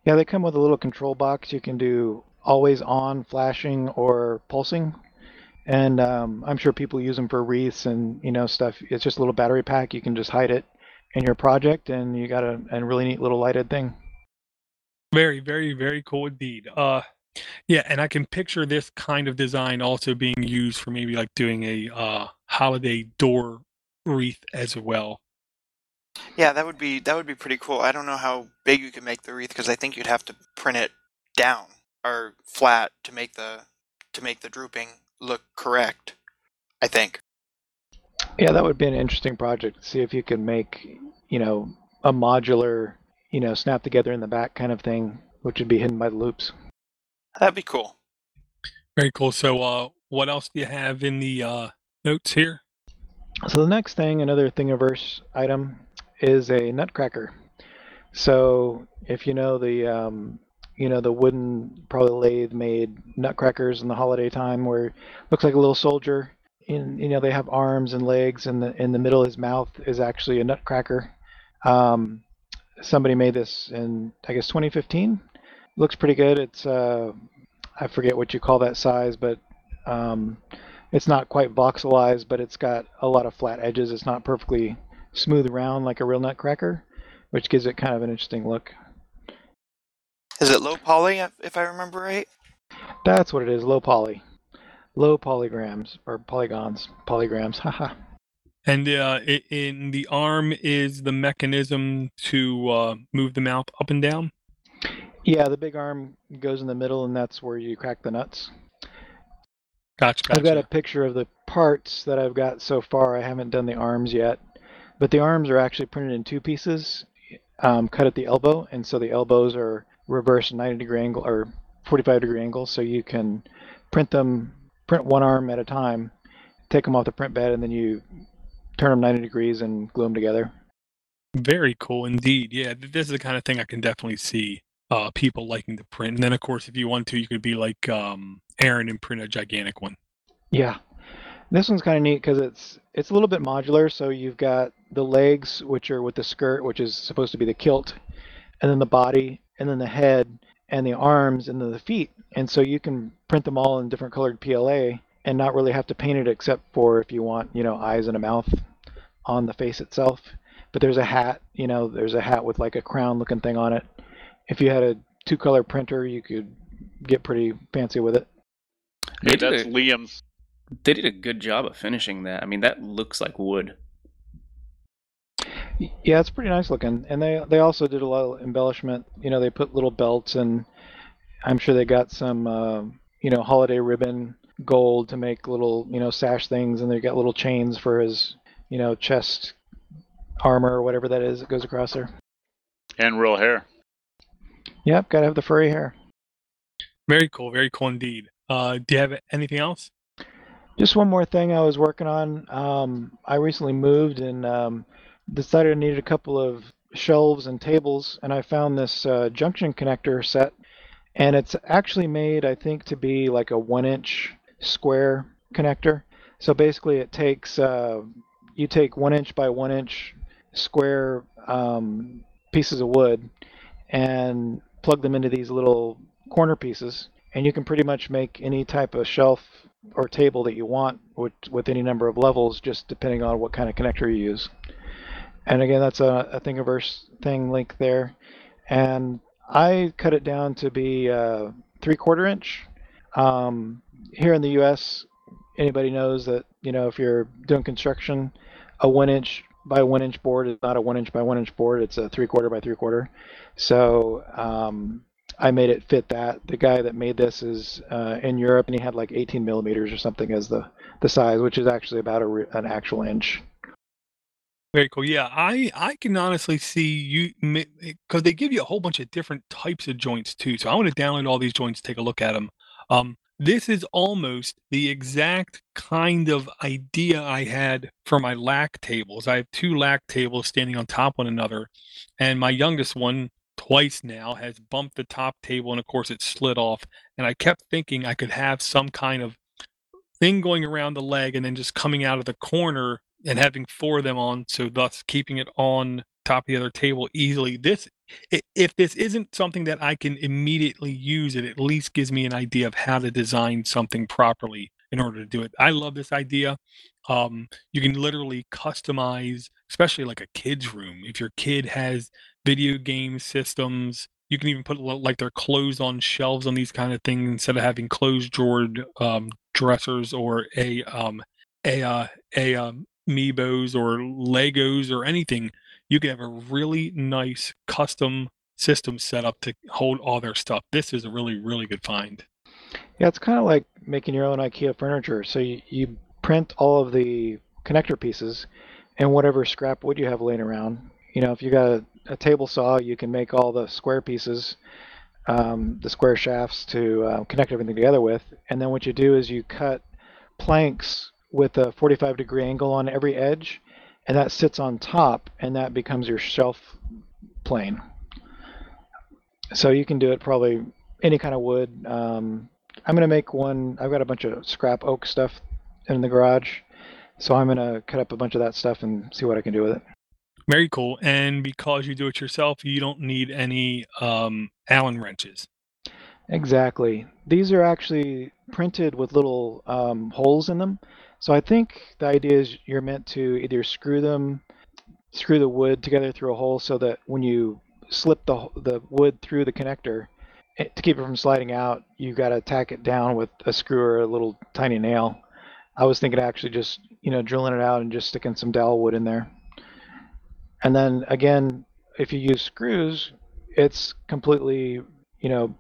Speaker 5: Yeah, they come with a little control box. You can do always on flashing or pulsing. And um, I'm sure people use them for wreaths and you know stuff. It's just a little battery pack. You can just hide it in your project, and you got a, a really neat little lighted thing.
Speaker 1: Very, very, very cool indeed. Uh, yeah, and I can picture this kind of design also being used for maybe like doing a uh, holiday door wreath as well.
Speaker 2: Yeah, that would be that would be pretty cool. I don't know how big you could make the wreath because I think you'd have to print it down or flat to make the to make the drooping look correct. I think.
Speaker 5: Yeah, that would be an interesting project. See if you could make you know a modular you know snap together in the back kind of thing, which would be hidden by the loops.
Speaker 2: That'd be cool.
Speaker 1: Very cool. So, uh, what else do you have in the uh, notes here?
Speaker 5: So the next thing, another Thingiverse item, is a nutcracker. So if you know the um, you know the wooden probably lathe made nutcrackers in the holiday time where it looks like a little soldier in you know they have arms and legs and the in the middle of his mouth is actually a nutcracker. Um, somebody made this in i guess 2015 looks pretty good. It's uh, i forget what you call that size but um, it's not quite voxelized but it's got a lot of flat edges. It's not perfectly smooth round like a real nutcracker which gives it kind of an interesting look
Speaker 2: Is it low poly if- if I remember right?
Speaker 5: That's what it is, low poly. Low polygrams or polygons, polygrams. Haha.
Speaker 1: And uh, i- in the arm is the mechanism to uh, move the mouth up and down.
Speaker 5: yeah, the big arm goes in the middle, and that's where you crack the nuts.
Speaker 1: Gotcha. gotcha.
Speaker 5: I've got a picture of the parts that I've got so far. I haven't done the arms yet, but the arms are actually printed in two pieces, um, cut at the elbow, and so the elbows are reversed 90 degree angle or 45 degree angle so you can print them, print one arm at a time, take them off the print bed, and then you turn them 90 degrees and glue them together.
Speaker 1: Very cool indeed. Yeah, this is the kind of thing I can definitely see uh, people liking to print. And then, of course, if you want to, you could be like um, Aaron and print a gigantic one.
Speaker 5: Yeah, this one's kind of neat because it's it's a little bit modular. So you've got the legs, which are with the skirt, which is supposed to be the kilt, and then the body, and then the head, and the arms, and then the feet. And so you can print them all in different colored PLA and not really have to paint it except for if you want, you know, eyes and a mouth on the face itself. But there's a hat, you know, there's a hat with like a crown looking thing on it. If you had a two color printer, you could get pretty fancy with it.
Speaker 6: Hey, that's Liam's.
Speaker 8: They did a good job of finishing that. I mean, that looks like wood.
Speaker 5: Y- Yeah, it's pretty nice looking, and they they also did a lot of embellishment. You know, they put little belts, and I'm sure they got some uh, you know holiday ribbon gold to make little you know sash things, and they got little chains for his you know chest armor or whatever that is that goes across there.
Speaker 6: And real hair.
Speaker 5: Yep, gotta have the furry hair.
Speaker 1: Very cool. Very cool indeed. Uh, do you have anything else?
Speaker 5: Just one more thing I was working on. Um, I recently moved and um, decided I needed a couple of shelves and tables, and I found this uh, junction connector set, and it's actually made, I think, to be like a one-inch square connector. So basically, it takes uh, you take one inch by one inch square um, pieces of wood and plug them into these little corner pieces, and you can pretty much make any type of shelf or table that you want with, with any number of levels, just depending on what kind of connector you use. And again, that's a, a Thingiverse thing link there. And I cut it down to be uh, three quarter inch. Um, here in the U.S., anybody knows that you know if you're doing construction, a one inch by one inch board is not a one inch by one inch board; it's a three quarter by three quarter. So um, I made it fit that. The guy that made this is uh, in Europe, and he had like 18 millimeters or something as the the size, which is actually about a, an actual inch.
Speaker 1: Very cool. Yeah, I I can honestly see you because they give you a whole bunch of different types of joints too. So I want to download all these joints, take a look at them. Um, this is almost the exact kind of idea I had for my lack tables. I have two lack tables standing on top one another, and my youngest one twice now has bumped the top table, and of course it slid off. And I kept thinking I could have some kind of thing going around the leg and then just coming out of the corner and having four of them on, so thus keeping it on top of the other table easily. This, if this isn't something that I can immediately use, it at least gives me an idea of how to design something properly in order to do it. I love this idea. Um, you can literally customize, especially like a kid's room. If your kid has video game systems, you can even put like their clothes on shelves on these kind of things instead of having closed drawered um, dressers or a um, a uh, a um, Meebos or Legos or anything, you can have a really nice custom system set up to hold all their stuff. This is a really, really good find.
Speaker 5: Yeah, it's kind of like making your own IKEA furniture. So you, you print all of the connector pieces and whatever scrap wood you have laying around. You know, if you got a, a table saw, you can make all the square pieces, um, the square shafts to uh, connect everything together with. And then what you do is you cut planks with a 45 degree angle on every edge, and that sits on top, and that becomes your shelf plane. So you can do it probably any kind of wood. Um, I'm gonna make one. I've got a bunch of scrap oak stuff in the garage, so I'm gonna cut up a bunch of that stuff and see what I can do with it.
Speaker 1: Very cool. And because you do it yourself, you don't need any um, Allen wrenches.
Speaker 5: Exactly. These are actually printed with little um, holes in them. So I think the idea is you're meant to either screw them, screw the wood together through a hole so that when you slip the the wood through the connector, it, to keep it from sliding out, you've got to tack it down with a screw or a little tiny nail. I was thinking actually just you know drilling it out and just sticking some dowel wood in there. And then again, if you use screws, it's completely you know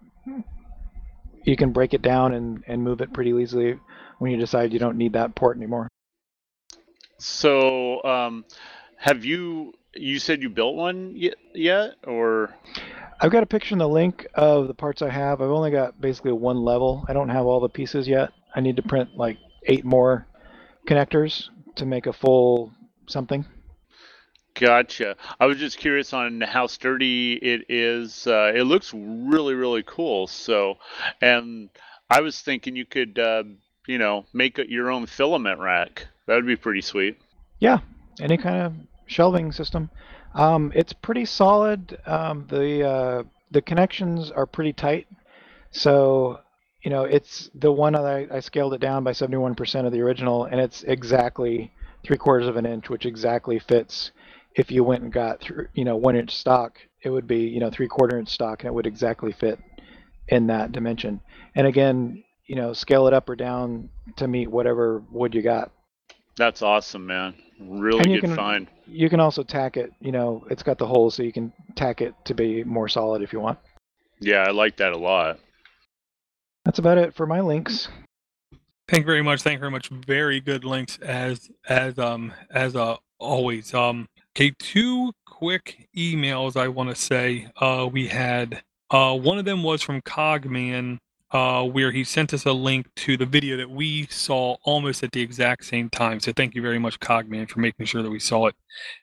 Speaker 5: you can break it down and, and move it pretty easily when you decide you don't need that port anymore.
Speaker 6: So, um, have you? You said you built one yet, yet or?
Speaker 5: I've got a picture in the link of the parts I have. I've only got basically one level. I don't have all the pieces yet. I need to print like eight more connectors to make a full something.
Speaker 6: Gotcha. I was just curious on how sturdy it is. Uh, it looks really, really cool. So, and I was thinking you could, uh, you know, make your own filament rack. That would be pretty sweet.
Speaker 5: Yeah, any kind of shelving system. Um, it's pretty solid. Um, the uh, the connections are pretty tight. So, you know, it's the one that I, I scaled it down by 71% of the original, and it's exactly three quarters of an inch, which exactly fits. If you went and got through, you know, one inch stock, it would be, you know, three quarter inch stock, and it would exactly fit in that dimension. And again, you know, scale it up or down to meet whatever wood you got.
Speaker 6: That's awesome, man. Really
Speaker 5: And you
Speaker 6: good
Speaker 5: can-
Speaker 6: find.
Speaker 5: You can also tack it, you know, it's got the holes, so you can tack it to be more solid if you want.
Speaker 6: Yeah, I like that a lot.
Speaker 5: That's about it for my links.
Speaker 1: Thank you very much. Thank you very much. Very good links as as um as uh always. Um okay, two quick emails I want to say. Uh we had uh one of them was from Cogman uh where he sent us a link to the video that we saw almost at the exact same time. So thank you very much Cogman for making sure that we saw it.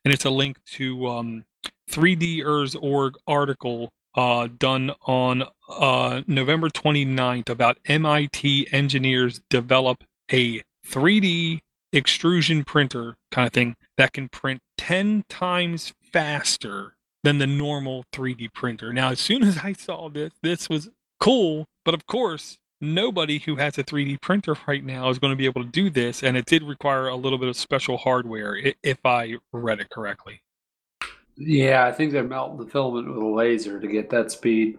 Speaker 1: And it's a link to um 3Ders org article uh, done on uh, November 29th about MIT engineers develop a 3D extrusion printer kind of thing that can print 10 times faster than the normal 3D printer. Now, as soon as I saw this, this was cool, but of course, nobody who has a 3D printer right now is going to be able to do this, and it did require a little bit of special hardware, if I read it correctly.
Speaker 4: Yeah, I think they're melting the filament with a laser to get that speed.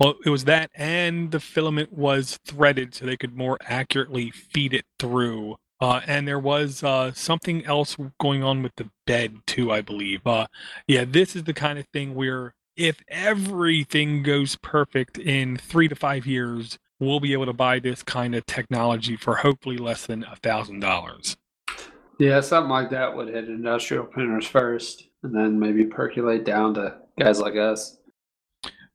Speaker 1: Well, it was that, and the filament was threaded so they could more accurately feed it through. Uh, and there was uh, something else going on with the bed too, I believe. Uh, yeah, this is the kind of thing where if everything goes perfect in three to five years, we'll be able to buy this kind of technology for hopefully less than a thousand dollars.
Speaker 4: Yeah, something like that would hit industrial printers first, and then maybe percolate down to guys like us.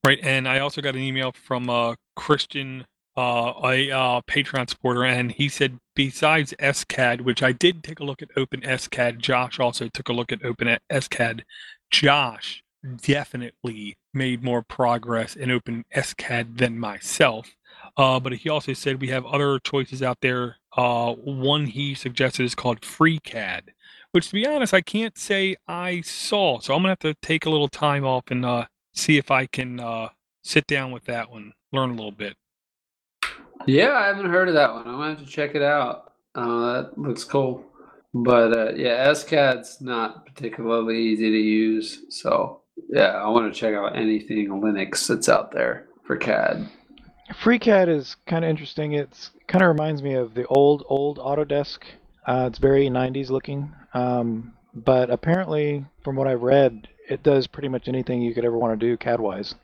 Speaker 1: Right, and I also got an email from uh, Christian, uh, a uh, Patreon supporter, and he said besides SCAD, which I did take a look at Open SCAD, Josh also took a look at Open SCAD. Josh definitely made more progress in Open SCAD than myself. Uh, but he also said we have other choices out there. Uh, one he suggested is called FreeCAD, which, to be honest, I can't say I saw. So I'm gonna have to take a little time off and uh, see if I can uh, sit down with that one, learn a little bit.
Speaker 4: Yeah, I haven't heard of that one. I'm gonna have to check it out. Uh, that looks cool. But uh, yeah, SCAD's not particularly easy to use. So yeah, I want to check out anything Linux that's out there for CAD.
Speaker 5: FreeCAD is kind of interesting. It's kind of reminds me of the old old Autodesk. Uh, it's very 90s looking, um, but apparently, from what I've read, it does pretty much anything you could ever want to do CAD wise.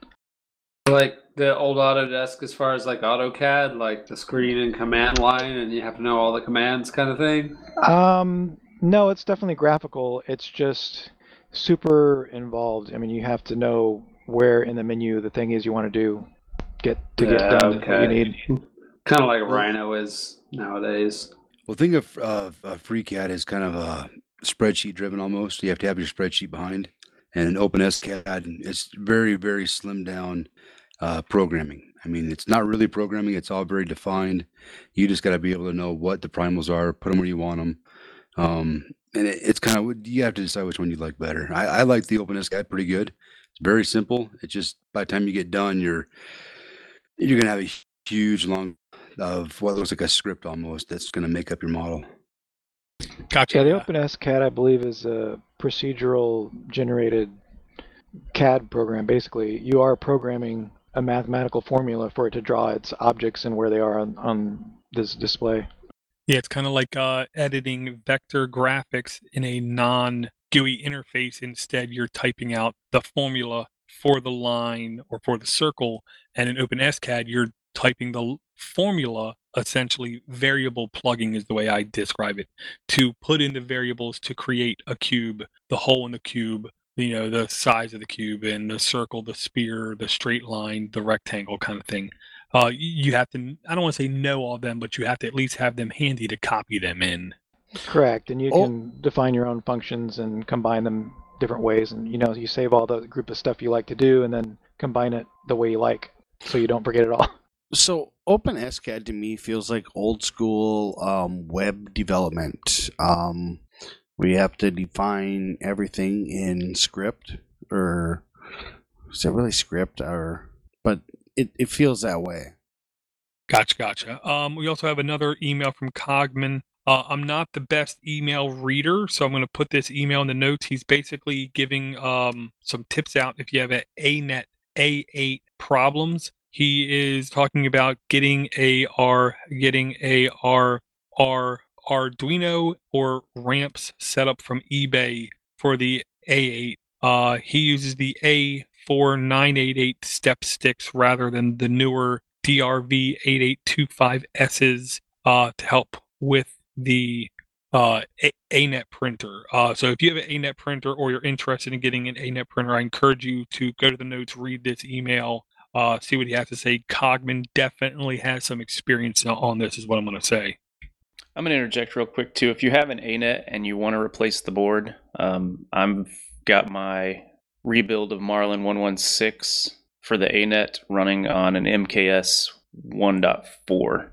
Speaker 4: Like the old Autodesk, as far as like AutoCAD, like the screen and command line, and you have to know all the commands, kind of thing.
Speaker 5: Um, no, it's definitely graphical. It's just super involved. I mean, you have to know where in the menu the thing is you want to do get to get
Speaker 4: Yeah,
Speaker 5: done what you need.
Speaker 4: Kind of like Rhino is nowadays.
Speaker 7: Well, think of uh, uh, FreeCAD as kind of a spreadsheet driven almost. You have to have your spreadsheet behind. And an OpenSCAD, it's very, very slim down uh, programming. I mean, it's not really programming, it's all very defined. You just got to be able to know what the primals are, put them where you want them. Um, and it, it's kind of, you have to decide which one you like better. I, I like the OpenSCAD pretty good. It's very simple. It's just by the time you get done, you're you're gonna have a huge long of what looks like a script almost that's gonna make up your model.
Speaker 1: Gotcha.
Speaker 5: Yeah, the OpenSCAD, I believe, is a procedural generated CAD program. Basically, you are programming a mathematical formula for it to draw its objects and where they are on, on this display.
Speaker 1: Yeah, it's kind of like uh, editing vector graphics in a non GUI interface. Instead, you're typing out the formula for the line or for the circle, and in OpenSCAD, you're typing the formula essentially variable plugging is the way I describe it. To put in the variables to create a cube, the hole in the cube, you know, the size of the cube and the circle, the sphere, the straight line, the rectangle kind of thing. Uh, you have to, I don't want to say know all of them, but you have to at least have them handy to copy them in.
Speaker 5: Correct, and you
Speaker 3: Oh.
Speaker 5: can define your own functions and combine them different ways, and you know you save all the group of stuff you like to do, and then combine it the way you like, so you don't forget it all.
Speaker 3: So OpenSCAD to me feels like old school um, web development. Um, we have to define everything in script, or is it really script? Or but it, it feels that way.
Speaker 1: Gotcha, gotcha. Um, we also have another email from Cogman. Uh, I'm not the best email reader, so I'm going to put this email in the notes. He's basically giving um, some tips out if you have a ANET A8 problems. He is talking about getting AR, getting a R R Arduino or ramps set up from eBay for the A8. Uh, he uses the A4988 step sticks rather than the newer DRV8825Ss uh, to help with the uh, A- ANET printer. Uh, so if you have an ANET printer or you're interested in getting an ANET printer, I encourage you to go to the notes, read this email, uh, see what he has to say. Cogman definitely has some experience on this, is what I'm going to say.
Speaker 8: I'm going to interject real quick too. If you have an ANET and you want to replace the board, um, I've got my rebuild of Marlin 116 for the ANET running on an MKS 1.4.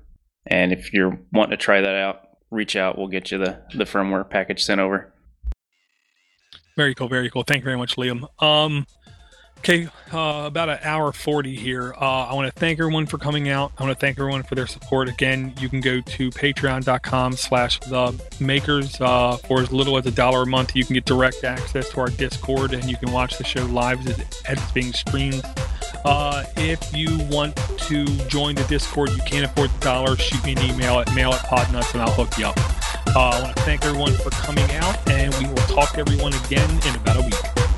Speaker 8: And if you're wanting to try that out, reach out. We'll get you the, the firmware package sent over.
Speaker 1: Very cool, very cool. Thank you very much, Liam. Um, okay, uh, about an hour 40 here. Uh, I want to thank everyone for coming out. I want to thank everyone for their support. Again, you can go to patreon.com slash the makers. Uh, for as little as a dollar a month, you can get direct access to our Discord and you can watch the show live as, it's being streamed. Uh, if you want to join the Discord, you can't afford the dollar, shoot me an email at mail at podnutz and I'll hook you up. Uh, I want to thank everyone for coming out, and we will talk to everyone again in about a week.